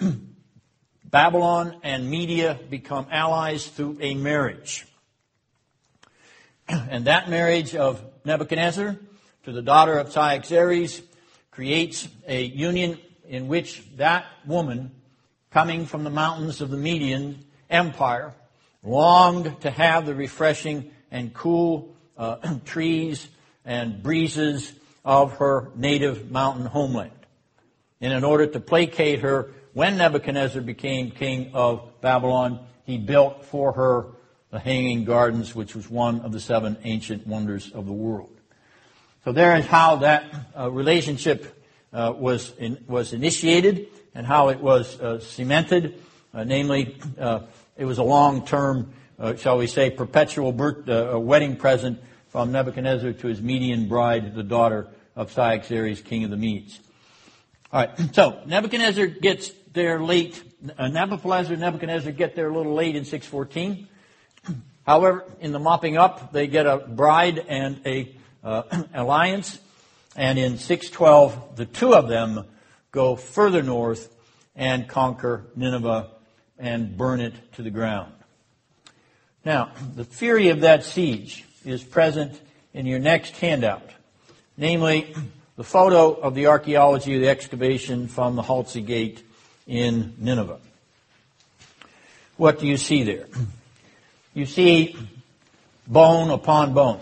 Babylon and Media become allies through a marriage. And that marriage of Nebuchadnezzar to the daughter of Cyaxares creates a union in which that woman, coming from the mountains of the Median Empire, longed to have the refreshing and cool uh, trees and breezes of her native mountain homeland. And in order to placate her, when Nebuchadnezzar became king of Babylon, he built for her the Hanging Gardens, which was one of the seven ancient wonders of the world. So there is how that uh, relationship uh, was in, was initiated and how it was uh, cemented. Uh, namely, uh, it was a long-term, uh, shall we say, perpetual birth, wedding present from Nebuchadnezzar to his Median bride, the daughter of Cyaxares, king of the Medes. All right, so Nebuchadnezzar gets there late. Uh, Nabopolassar and Nebuchadnezzar get there a little late in 614. However, in the mopping up, they get a bride and a uh, alliance, and in 612, the two of them go further north and conquer Nineveh and burn it to the ground. Now, the fury of that siege is present in your next handout, namely the photo of the archaeology of the excavation from the Halzi Gate in Nineveh. What do you see there? You see bone upon bone.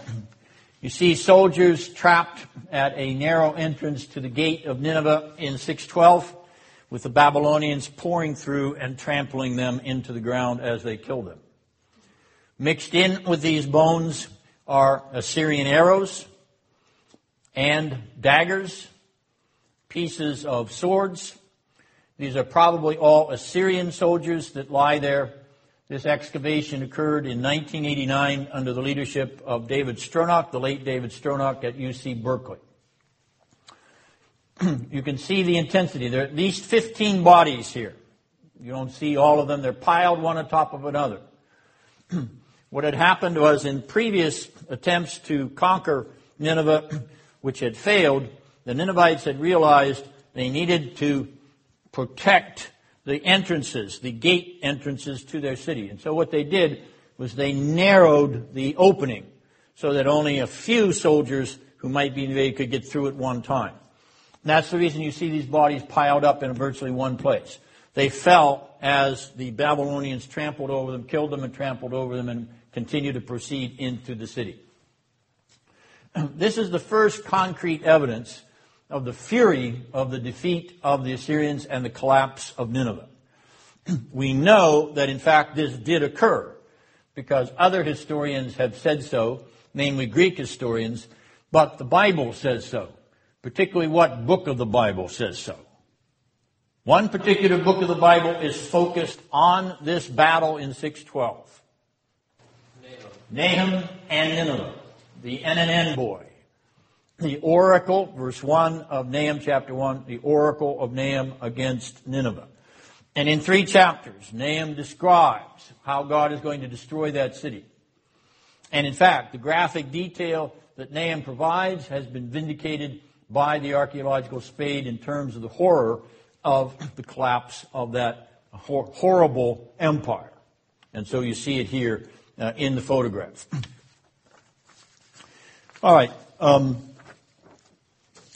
You see soldiers trapped at a narrow entrance to the gate of Nineveh in 612 with the Babylonians pouring through and trampling them into the ground as they kill them. Mixed in with these bones are Assyrian arrows, and daggers, pieces of swords. These are probably all Assyrian soldiers that lie there. This excavation occurred in 1989 under the leadership of David Stronach, the late David Stronach at UC Berkeley. you can see the intensity. There are at least 15 bodies here. You don't see all of them. They're piled one on top of another. what had happened was in previous attempts to conquer Nineveh, which had failed, the Ninevites had realized they needed to protect the entrances, the gate entrances to their city. And so what they did was they narrowed the opening so that only a few soldiers who might be invaded could get through at one time. And that's the reason you see these bodies piled up in virtually one place. They fell as the Babylonians trampled over them, killed them and trampled over them and continued to proceed into the city. this is the first concrete evidence of the fury of the defeat of the Assyrians and the collapse of Nineveh. we know that in fact this did occur because other historians have said so, namely Greek historians, but the Bible says so. Particularly what book of the Bible says so. One particular book of the Bible is focused on this battle in 612. Nahum and Nineveh the NNN boy. The oracle, verse 1 of Nahum chapter 1, the oracle of Nahum against Nineveh. And in three chapters, Nahum describes how God is going to destroy that city. And in fact, the graphic detail that Nahum provides has been vindicated by the archaeological spade in terms of the horror of the collapse of that hor- horrible empire. And so you see it here uh, in the photograph. All right. Um,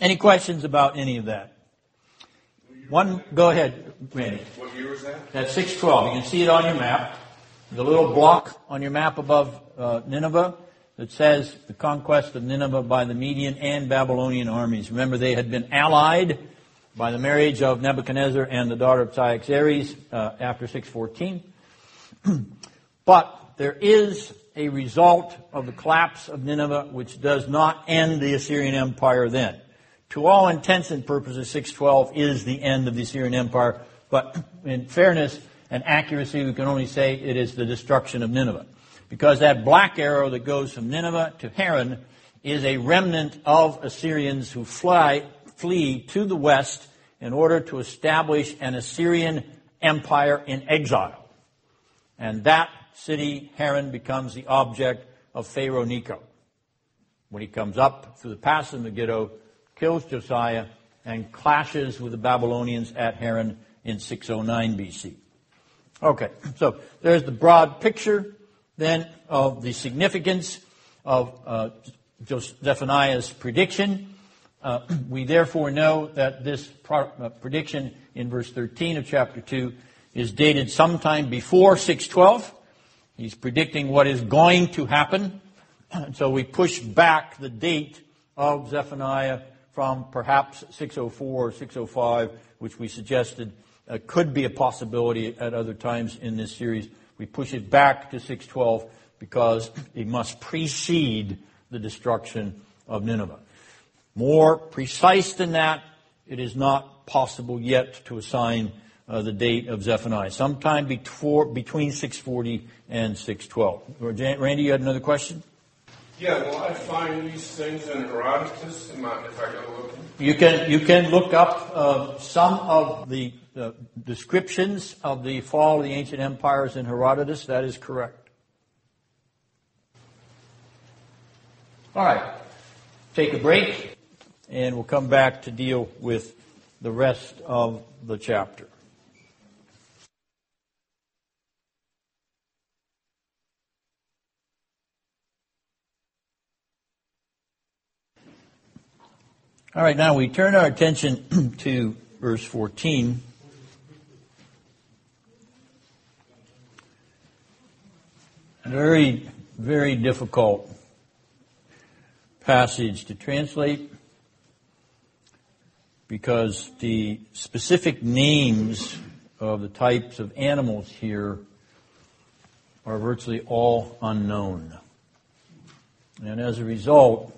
any questions about any of that? One, go ahead, Randy. What year was that? That's 612. You can see it on your map. The little block on your map above uh, Nineveh that says the conquest of Nineveh by the Median and Babylonian armies. Remember, they had been allied by the marriage of Nebuchadnezzar and the daughter of Cyaxares uh, after 614. but there is a result of the collapse of Nineveh which does not end the Assyrian Empire then. To all intents and purposes, 612 is the end of the Assyrian Empire, but in fairness and accuracy, we can only say it is the destruction of Nineveh. Because that black arrow that goes from Nineveh to Haran is a remnant of Assyrians who fly, flee to the west in order to establish an Assyrian empire in exile. And that city, Haran, becomes the object of Pharaoh Necho. When he comes up through the pass of Megiddo, kills Josiah, and clashes with the Babylonians at Haran in 609 BC. Okay, so there's the broad picture then of the significance of uh, Zephaniah's prediction. Uh, we therefore know that this pro- uh, prediction in verse 13 of chapter 2 is dated sometime before 612. He's predicting what is going to happen. And so we push back the date of Zephaniah from perhaps 604 or 605, which we suggested uh, could be a possibility at other times in this series. We push it back to 612 because it must precede the destruction of Nineveh. More precise than that, it is not possible yet to assign uh, the date of Zephaniah. Sometime before, between 640 and 612. Randy, you had another question? Yeah, well, I find these things in Herodotus if I go looking? You can, you can look up uh, some of the uh, descriptions of the fall of the ancient empires in Herodotus. That is correct. All right. Take a break, and we'll come back to deal with the rest of the chapter. All right, now we turn our attention to verse 14. Very, very difficult passage to translate because the specific names of the types of animals here are virtually all unknown. And as a result,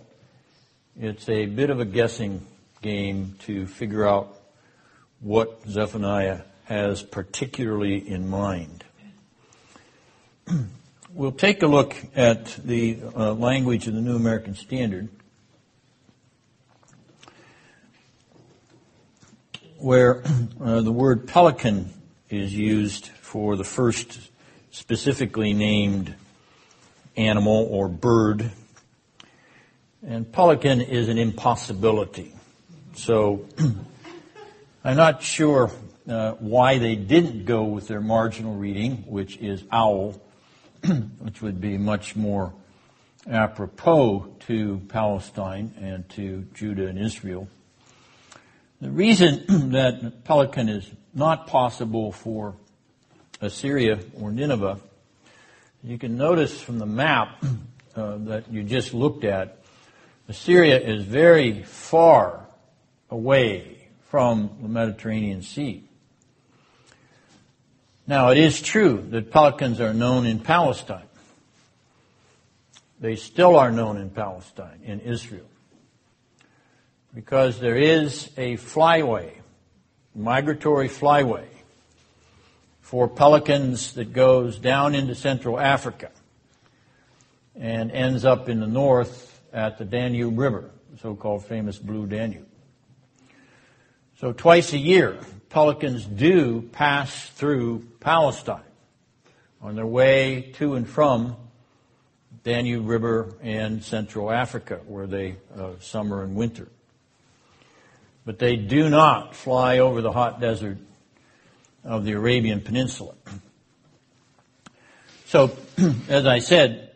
it's a bit of a guessing game to figure out what Zephaniah has particularly in mind. we'll take a look at the uh, language of the New American Standard, where uh, the word pelican is used for the first specifically named animal or bird and pelican is an impossibility. So I'm not sure uh, why they didn't go with their marginal reading, which is owl, which would be much more apropos to Palestine and to Judah and Israel. The reason that pelican is not possible for Assyria or Nineveh, you can notice from the map uh, that you just looked at Assyria is very far away from the Mediterranean Sea. Now, it is true that pelicans are known in Palestine. They still are known in Palestine, in Israel. Because there is a flyway, migratory flyway, for pelicans that goes down into Central Africa and ends up in the north at the Danube River, the so-called famous Blue Danube. So twice a year, pelicans do pass through Palestine on their way to and from Danube River and Central Africa, where they uh, summer and winter. But they do not fly over the hot desert of the Arabian Peninsula. So, as I said,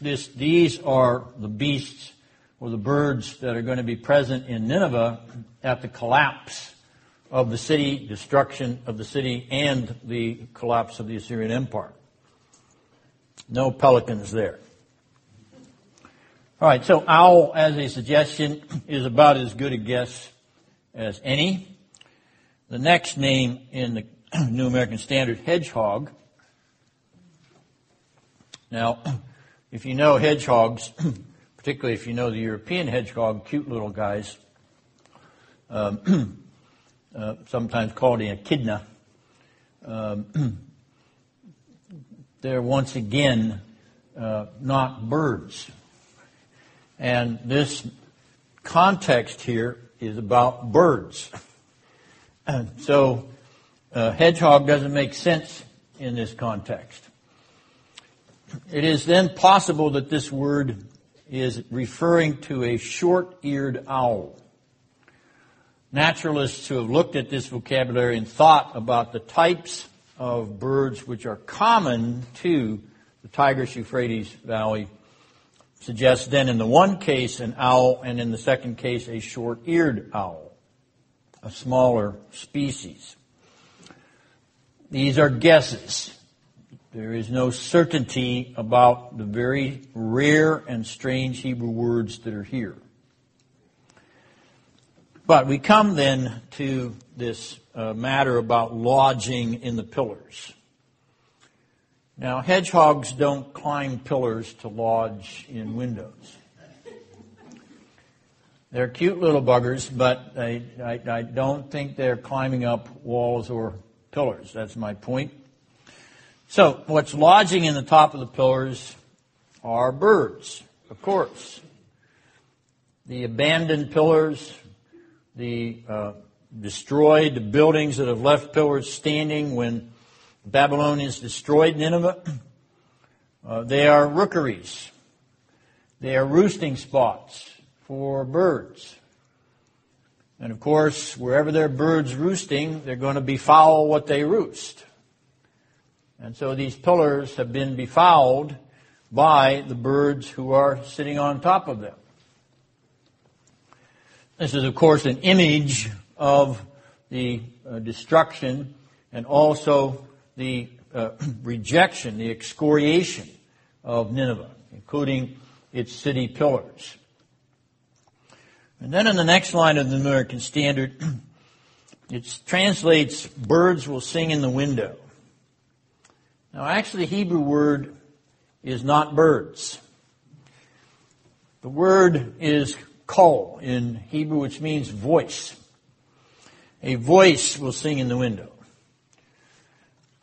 this, these are the beasts or the birds that are going to be present in Nineveh at the collapse of the city, destruction of the city, and the collapse of the Assyrian Empire. No pelicans there. All right, so owl as a suggestion is about as good a guess as any. The next name in the New American Standard, hedgehog. Now, if you know hedgehogs, particularly if you know the European hedgehog, cute little guys, um, uh, sometimes called an echidna, um, they're once again uh, not birds. And this context here is about birds. So, uh, hedgehog doesn't make sense in this context. It is then possible that this word is referring to a short-eared owl. Naturalists who have looked at this vocabulary and thought about the types of birds which are common to the Tigris Euphrates Valley suggest then in the one case an owl and in the second case a short-eared owl, a smaller species. These are guesses. There is no certainty about the very rare and strange Hebrew words that are here. But we come then to this uh, matter about lodging in the pillars. Now, hedgehogs don't climb pillars to lodge in windows. They're cute little buggers, but I, I, I don't think they're climbing up walls or pillars. That's my point. So, what's lodging in the top of the pillars are birds, of course. The abandoned pillars, the uh, destroyed buildings that have left pillars standing when Babylonians destroyed Nineveh. Uh, they are rookeries. They are roosting spots for birds. And of course, wherever there are birds roosting, they're going to befoul what they roost. And so these pillars have been befouled by the birds who are sitting on top of them. This is, of course, an image of the uh, destruction and also the uh, rejection, the excoriation of Nineveh, including its city pillars. And then in the next line of the American Standard, it translates, birds will sing in the window. Now actually the Hebrew word is not birds. The word is kol in Hebrew, which means voice. A voice will sing in the window.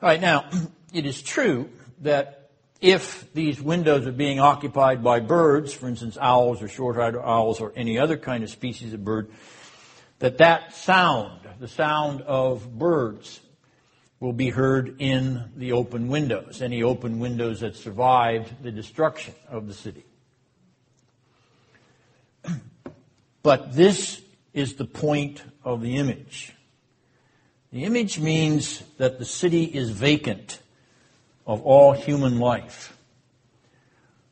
All right, now, it is true that if these windows are being occupied by birds, for instance, owls or short-eyed owls or any other kind of species of bird, that that sound, the sound of birds, will be heard in the open windows, any open windows that survived the destruction of the city. But this is the point of the image. The image means that the city is vacant of all human life.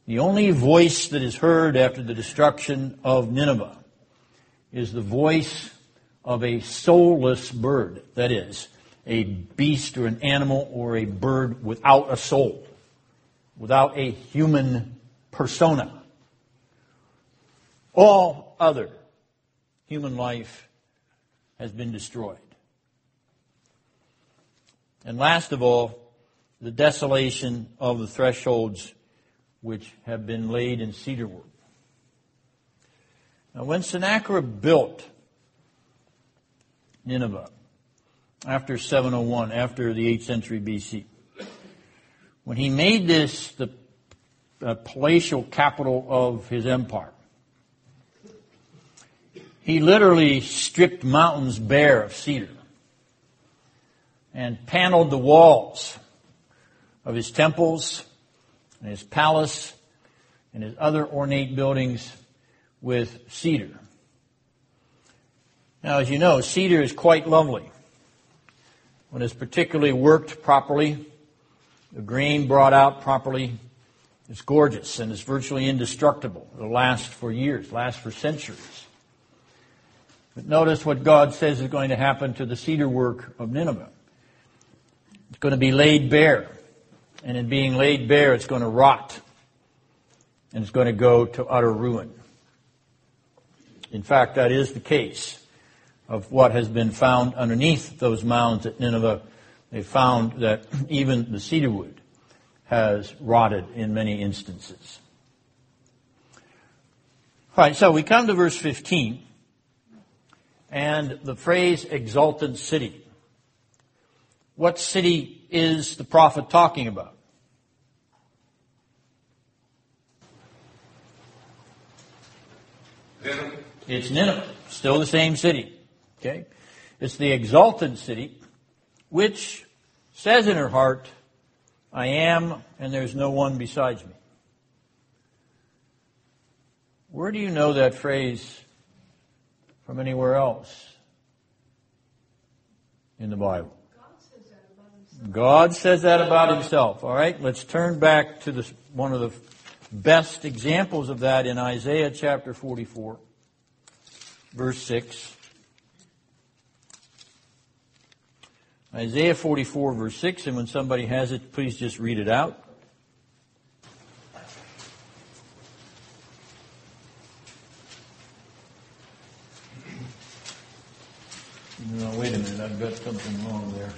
The only voice that is heard after the destruction of Nineveh is the voice of a soulless bird. That is, a beast or an animal or a bird without a soul, without a human persona. All other human life has been destroyed. And last of all, the desolation of the thresholds which have been laid in cedarwood. Now, when Sennacherib built Nineveh after 701, after the 8th century BC, when he made this the uh, palatial capital of his empire, he literally stripped mountains bare of cedar and paneled the walls of his temples and his palace and his other ornate buildings with cedar. Now, as you know, cedar is quite lovely. When it's particularly worked properly, the grain brought out properly, it's gorgeous and it's virtually indestructible. It'll last for years, last for centuries. But notice what God says is going to happen to the cedar work of Nineveh. It's going to be laid bare. And in being laid bare, it's going to rot. And it's going to go to utter ruin. In fact, that is the case of what has been found underneath those mounds at Nineveh. They found that even the cedar wood has rotted in many instances. All right, so we come to verse 15 and the phrase exalted city. What city is the prophet talking about? Nineveh. It's Nineveh, still the same city. Okay? It's the exultant city, which says in her heart, I am, and there's no one besides me. Where do you know that phrase from anywhere else in the Bible? God says that about himself. All right, let's turn back to this, one of the best examples of that in Isaiah chapter 44, verse 6. Isaiah 44, verse 6, and when somebody has it, please just read it out. No, wait a minute, I've got something wrong there.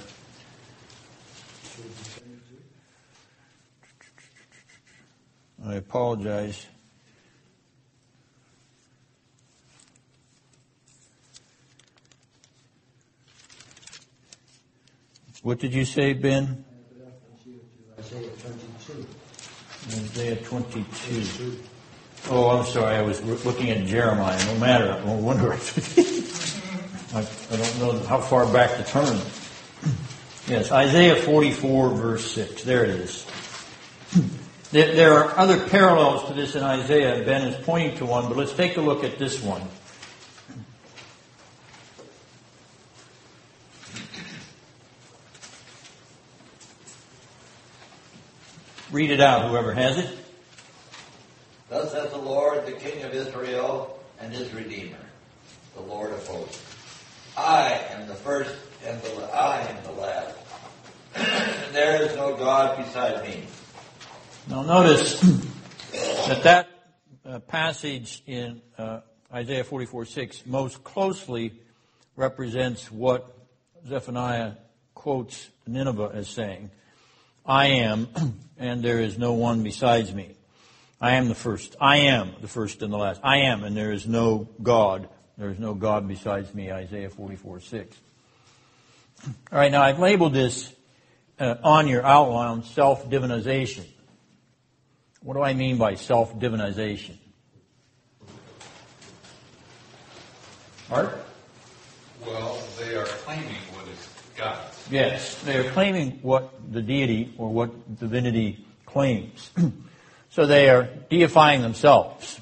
I apologize. What did you say, Ben? Isaiah 22. Isaiah 22. Oh, I'm sorry, I was looking at Jeremiah. No matter, no wonder. I, I don't know how far back to turn. Yes, Isaiah 44, verse 6. There it is. There, there are other parallels to this in Isaiah. Ben is pointing to one, but let's take a look at this one. Read it out, whoever has it. Thus saith the Lord, the King of Israel and his Redeemer, the Lord of hosts. I am the first and the I am the last. and there is no God beside me. Now notice that that uh, passage in uh, Isaiah 44 6 most closely represents what Zephaniah quotes Nineveh as saying. I am, and there is no one besides me. I am the first. I am the first and the last. I am, and there is no God. There is no God besides me. Isaiah 44 6. All right, now I've labeled this uh, on your outline self divinization. What do I mean by self divinization? Art? Well, they are claiming what is God's. Yes, they are claiming what the deity or what divinity claims. so they are deifying themselves.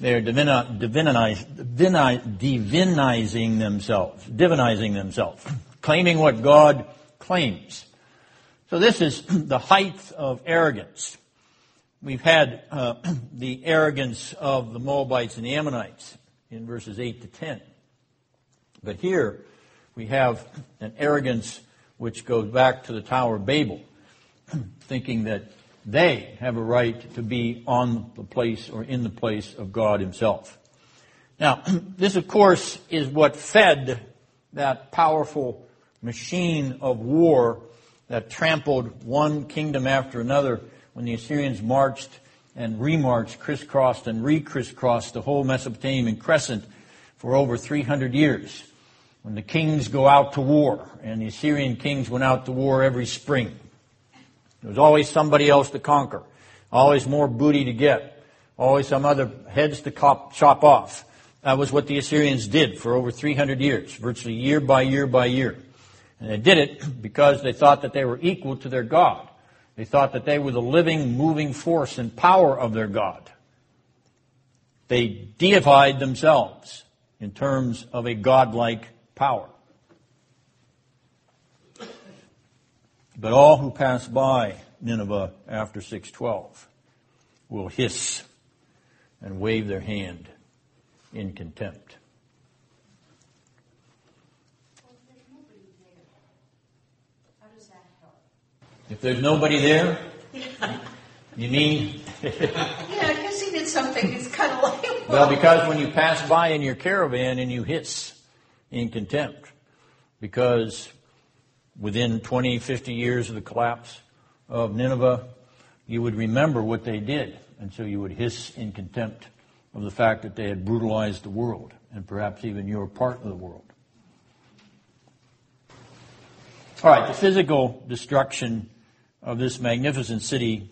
They are divini- divinize, divini- divinizing themselves, divinizing themselves, claiming what God claims. So this is the height of arrogance. We've had uh, the arrogance of the Moabites and the Ammonites in verses 8 to 10. But here we have an arrogance which goes back to the Tower of Babel, thinking that they have a right to be on the place or in the place of God Himself. Now, this of course is what fed that powerful machine of war that trampled one kingdom after another when the Assyrians marched and remarched, crisscrossed and re-crisscrossed the whole Mesopotamian crescent for over 300 years. When the kings go out to war, and the Assyrian kings went out to war every spring. There was always somebody else to conquer, always more booty to get, always some other heads to chop, chop off. That was what the Assyrians did for over 300 years, virtually year by year by year. And they did it because they thought that they were equal to their God. They thought that they were the living, moving force and power of their God. They deified themselves in terms of a godlike power. But all who pass by Nineveh after 612 will hiss and wave their hand in contempt. Well, there's nobody there. How does that help? If there's nobody there, you mean Yeah, hissing at something It's kind of like, Well, because when you pass by in your caravan and you hiss in contempt, because within 20, 50 years of the collapse of Nineveh, you would remember what they did. And so you would hiss in contempt of the fact that they had brutalized the world, and perhaps even your part of the world. All right, the physical destruction of this magnificent city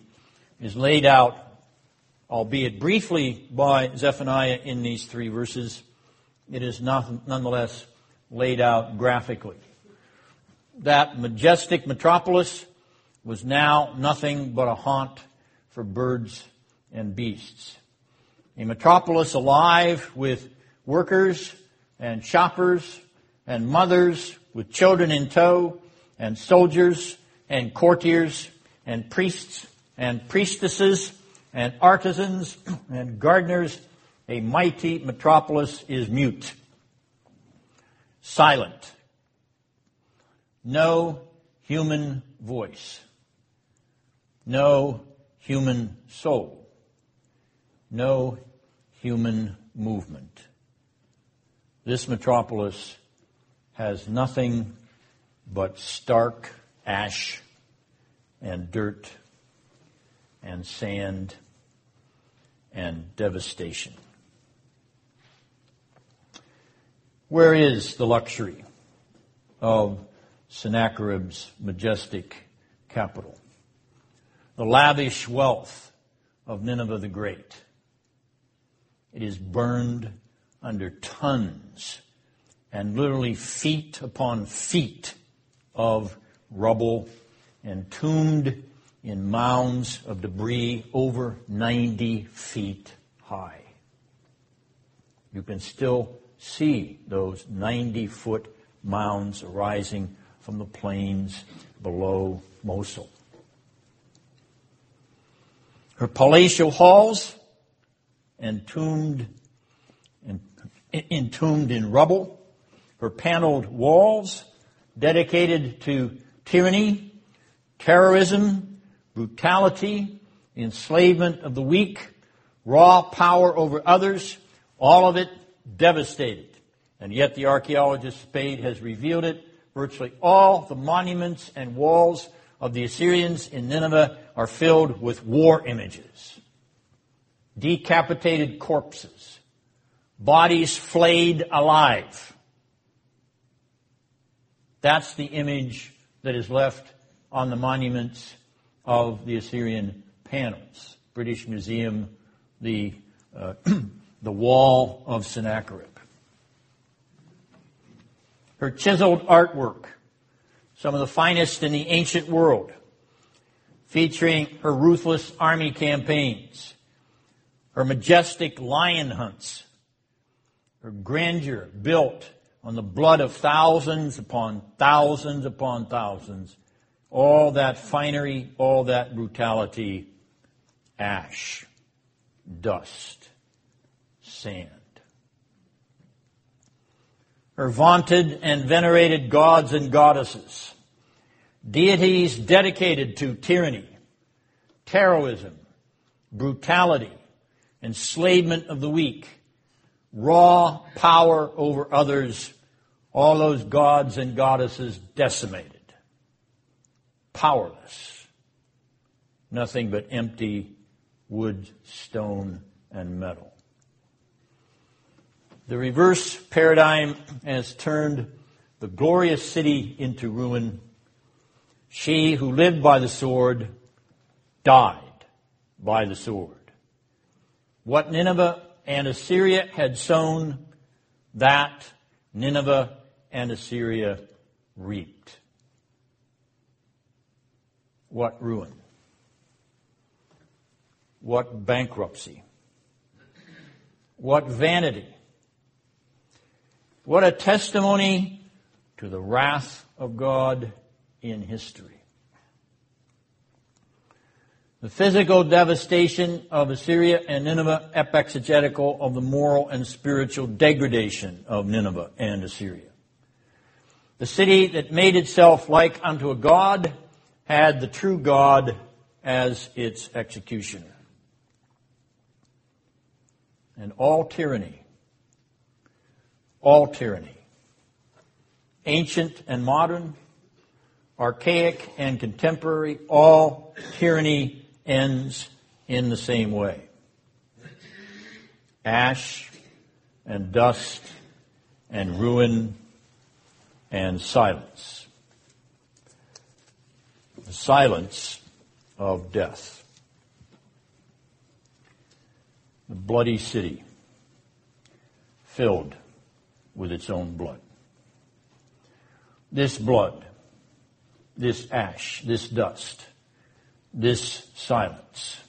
is laid out albeit briefly by Zephaniah in these three verses, it is not, nonetheless laid out graphically. That majestic metropolis was now nothing but a haunt for birds and beasts. A metropolis alive with workers and shoppers and mothers with children in tow and soldiers and courtiers and priests and priestesses and artisans and gardeners, a mighty metropolis is mute, silent, no human voice, no human soul, no human movement. This metropolis has nothing but stark ash and dirt and sand and devastation. Where is the luxury of Sennacherib's majestic capital? The lavish wealth of Nineveh the Great. It is burned under tons and literally feet upon feet of rubble, entombed in mounds of debris over 90 feet high. You can still see those 90 foot mounds arising from the plains below Mosul. Her palatial halls entombed, entombed in rubble, her paneled walls dedicated to tyranny, terrorism, brutality, enslavement of the weak, raw power over others, all of it devastated. And yet the archaeologist Spade has revealed it. Virtually all the monuments and walls of the Assyrians in Nineveh are filled with war images. Decapitated corpses. Bodies flayed alive. That's the image that is left on the monuments of the Assyrian panels. British Museum, the, uh, the wall of Sennacherib. Her chiseled artwork, some of the finest in the ancient world, featuring her ruthless army campaigns, her majestic lion hunts, her grandeur built on the blood of thousands upon thousands upon thousands all that finery, all that brutality, ash, dust, sand. Her vaunted and venerated gods and goddesses, deities dedicated to tyranny, terrorism, brutality, enslavement of the weak, raw power over others, all those gods and goddesses decimated powerless. Nothing but empty wood, stone, and metal. The reverse paradigm has turned the glorious city into ruin. She who lived by the sword died by the sword. What Nineveh and Assyria had sown, that Nineveh and Assyria reaped. What ruin. what bankruptcy. What vanity. What a testimony to the wrath of God in history. The physical devastation of Assyria and Nineveh exegetical of the moral and spiritual degradation of Nineveh and Assyria. The city that made itself like unto a god had the true God as its executioner. And all tyranny, all tyranny, ancient and modern, archaic and contemporary, all tyranny ends in the same way. Ash and dust and ruin and silence. The silence of death. The bloody city filled with its own blood. This blood, this ash, this dust, this silence.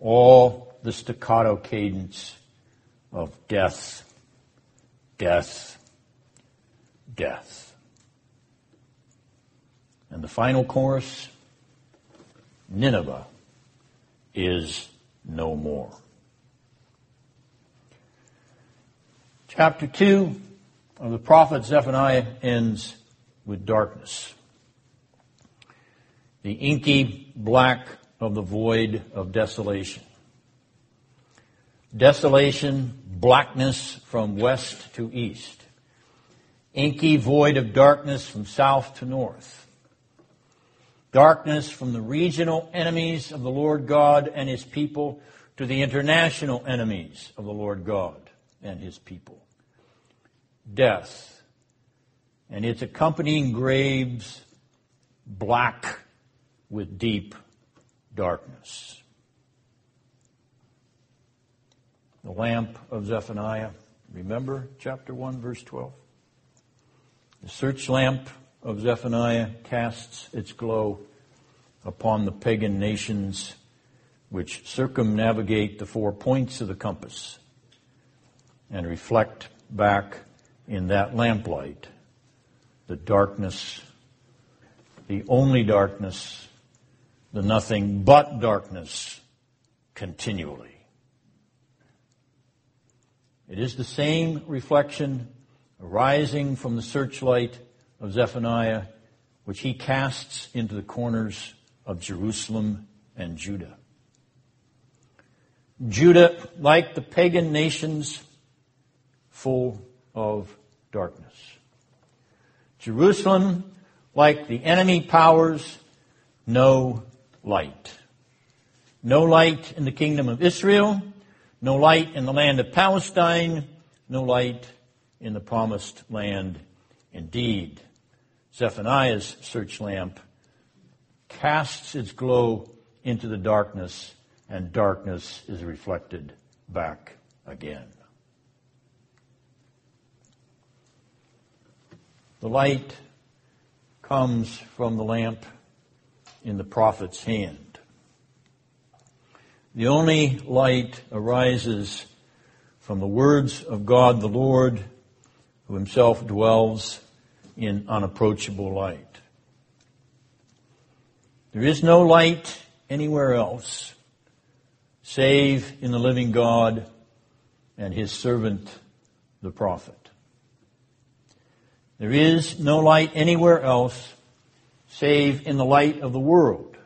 All the staccato cadence of death, death, death. And the final chorus Nineveh is no more. Chapter 2 of the prophet Zephaniah ends with darkness the inky black of the void of desolation. Desolation, blackness from west to east. Inky void of darkness from south to north. Darkness from the regional enemies of the Lord God and His people to the international enemies of the Lord God and His people. Death and its accompanying graves black with deep darkness. The lamp of Zephaniah, remember chapter 1, verse 12? The search lamp of Zephaniah casts its glow upon the pagan nations which circumnavigate the four points of the compass and reflect back in that lamplight the darkness, the only darkness the nothing but darkness continually. It is the same reflection arising from the searchlight of Zephaniah, which he casts into the corners of Jerusalem and Judah. Judah, like the pagan nations, full of darkness. Jerusalem, like the enemy powers, no light. No light in the kingdom of Israel, no light in the land of Palestine, no light in the promised land. Indeed, Zephaniah's search lamp casts its glow into the darkness, and darkness is reflected back again. The light comes from the lamp in the prophet's hand. The only light arises from the words of God the Lord, who himself dwells in unapproachable light. There is no light anywhere else save in the living God and his servant, the prophet. There is no light anywhere else save in the light of the world,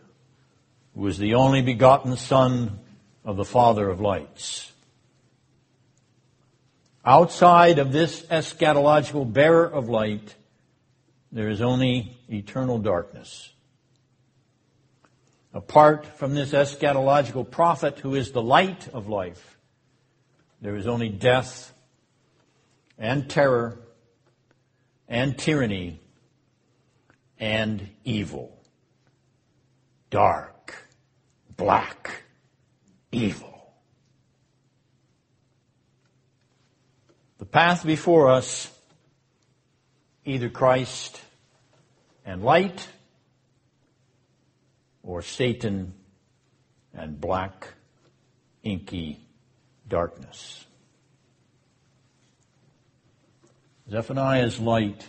who is the only begotten Son of the Father of lights. Outside of this eschatological bearer of light, there is only eternal darkness. Apart from this eschatological prophet who is the light of life, there is only death and terror and tyranny and evil. Dark, black, evil. The path before us, either Christ and light, or Satan and black, inky darkness. Zephaniah's light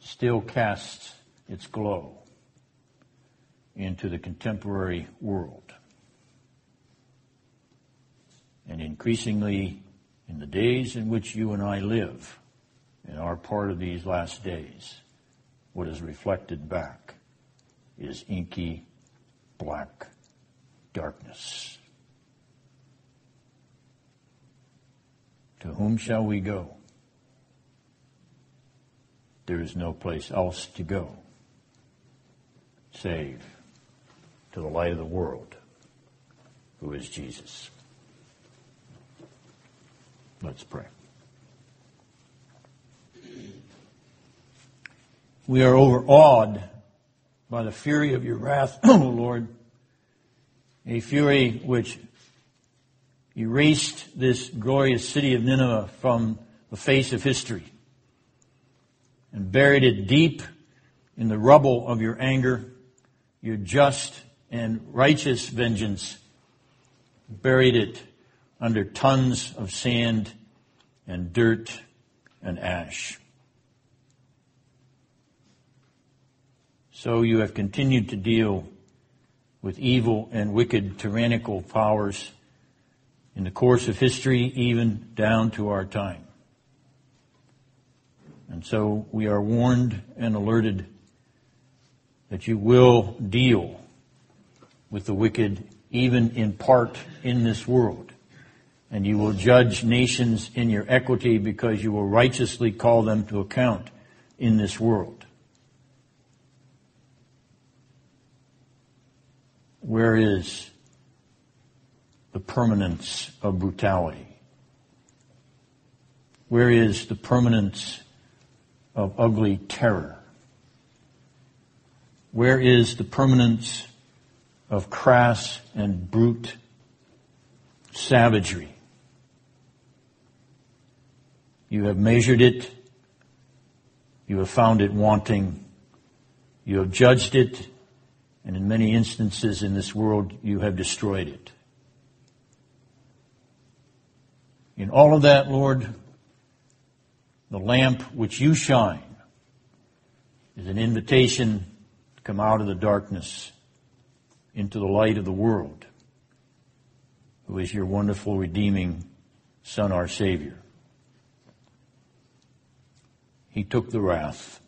still casts its glow into the contemporary world. And increasingly, in the days in which you and I live, in our part of these last days, what is reflected back is inky black darkness. To whom shall we go? There is no place else to go save to the light of the world, who is Jesus. Let's pray. We are overawed by the fury of your wrath, O Lord, a fury which erased this glorious city of Nineveh from the face of history and buried it deep in the rubble of your anger, your just and righteous vengeance, buried it under tons of sand and dirt and ash. So you have continued to deal with evil and wicked tyrannical powers in the course of history, even down to our time. And so we are warned and alerted that you will deal with the wicked even in part in this world. And you will judge nations in your equity because you will righteously call them to account in this world. Where is the permanence of brutality? Where is the permanence of ugly terror? Where is the permanence of crass and brute savagery? You have measured it. You have found it wanting. You have judged it and in many instances in this world, you have destroyed it. In all of that, Lord, the lamp which you shine is an invitation to come out of the darkness into the light of the world, who is your wonderful, redeeming Son, our Savior. He took the wrath.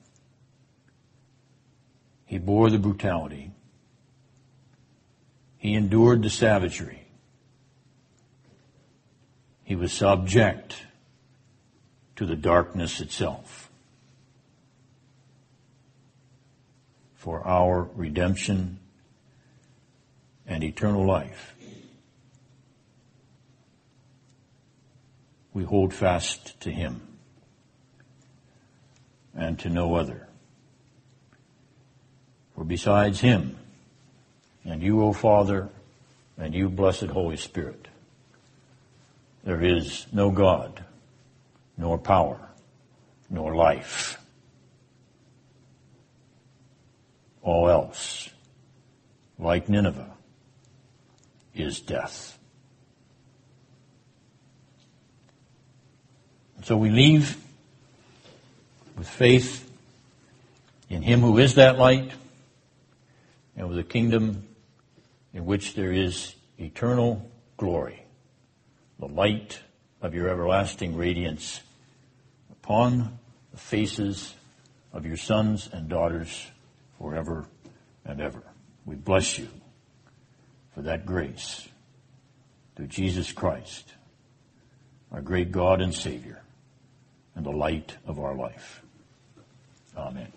He bore the brutality. He endured the savagery. He was subject to the darkness itself for our redemption and eternal life. We hold fast to Him and to no other. For besides Him, and you, O Father, and you, blessed Holy Spirit. There is no God, nor power, nor life. All else, like Nineveh, is death. So we leave with faith in Him who is that light and with a kingdom in which there is eternal glory, the light of your everlasting radiance upon the faces of your sons and daughters forever and ever. We bless you for that grace through Jesus Christ, our great God and Savior, and the light of our life. Amen.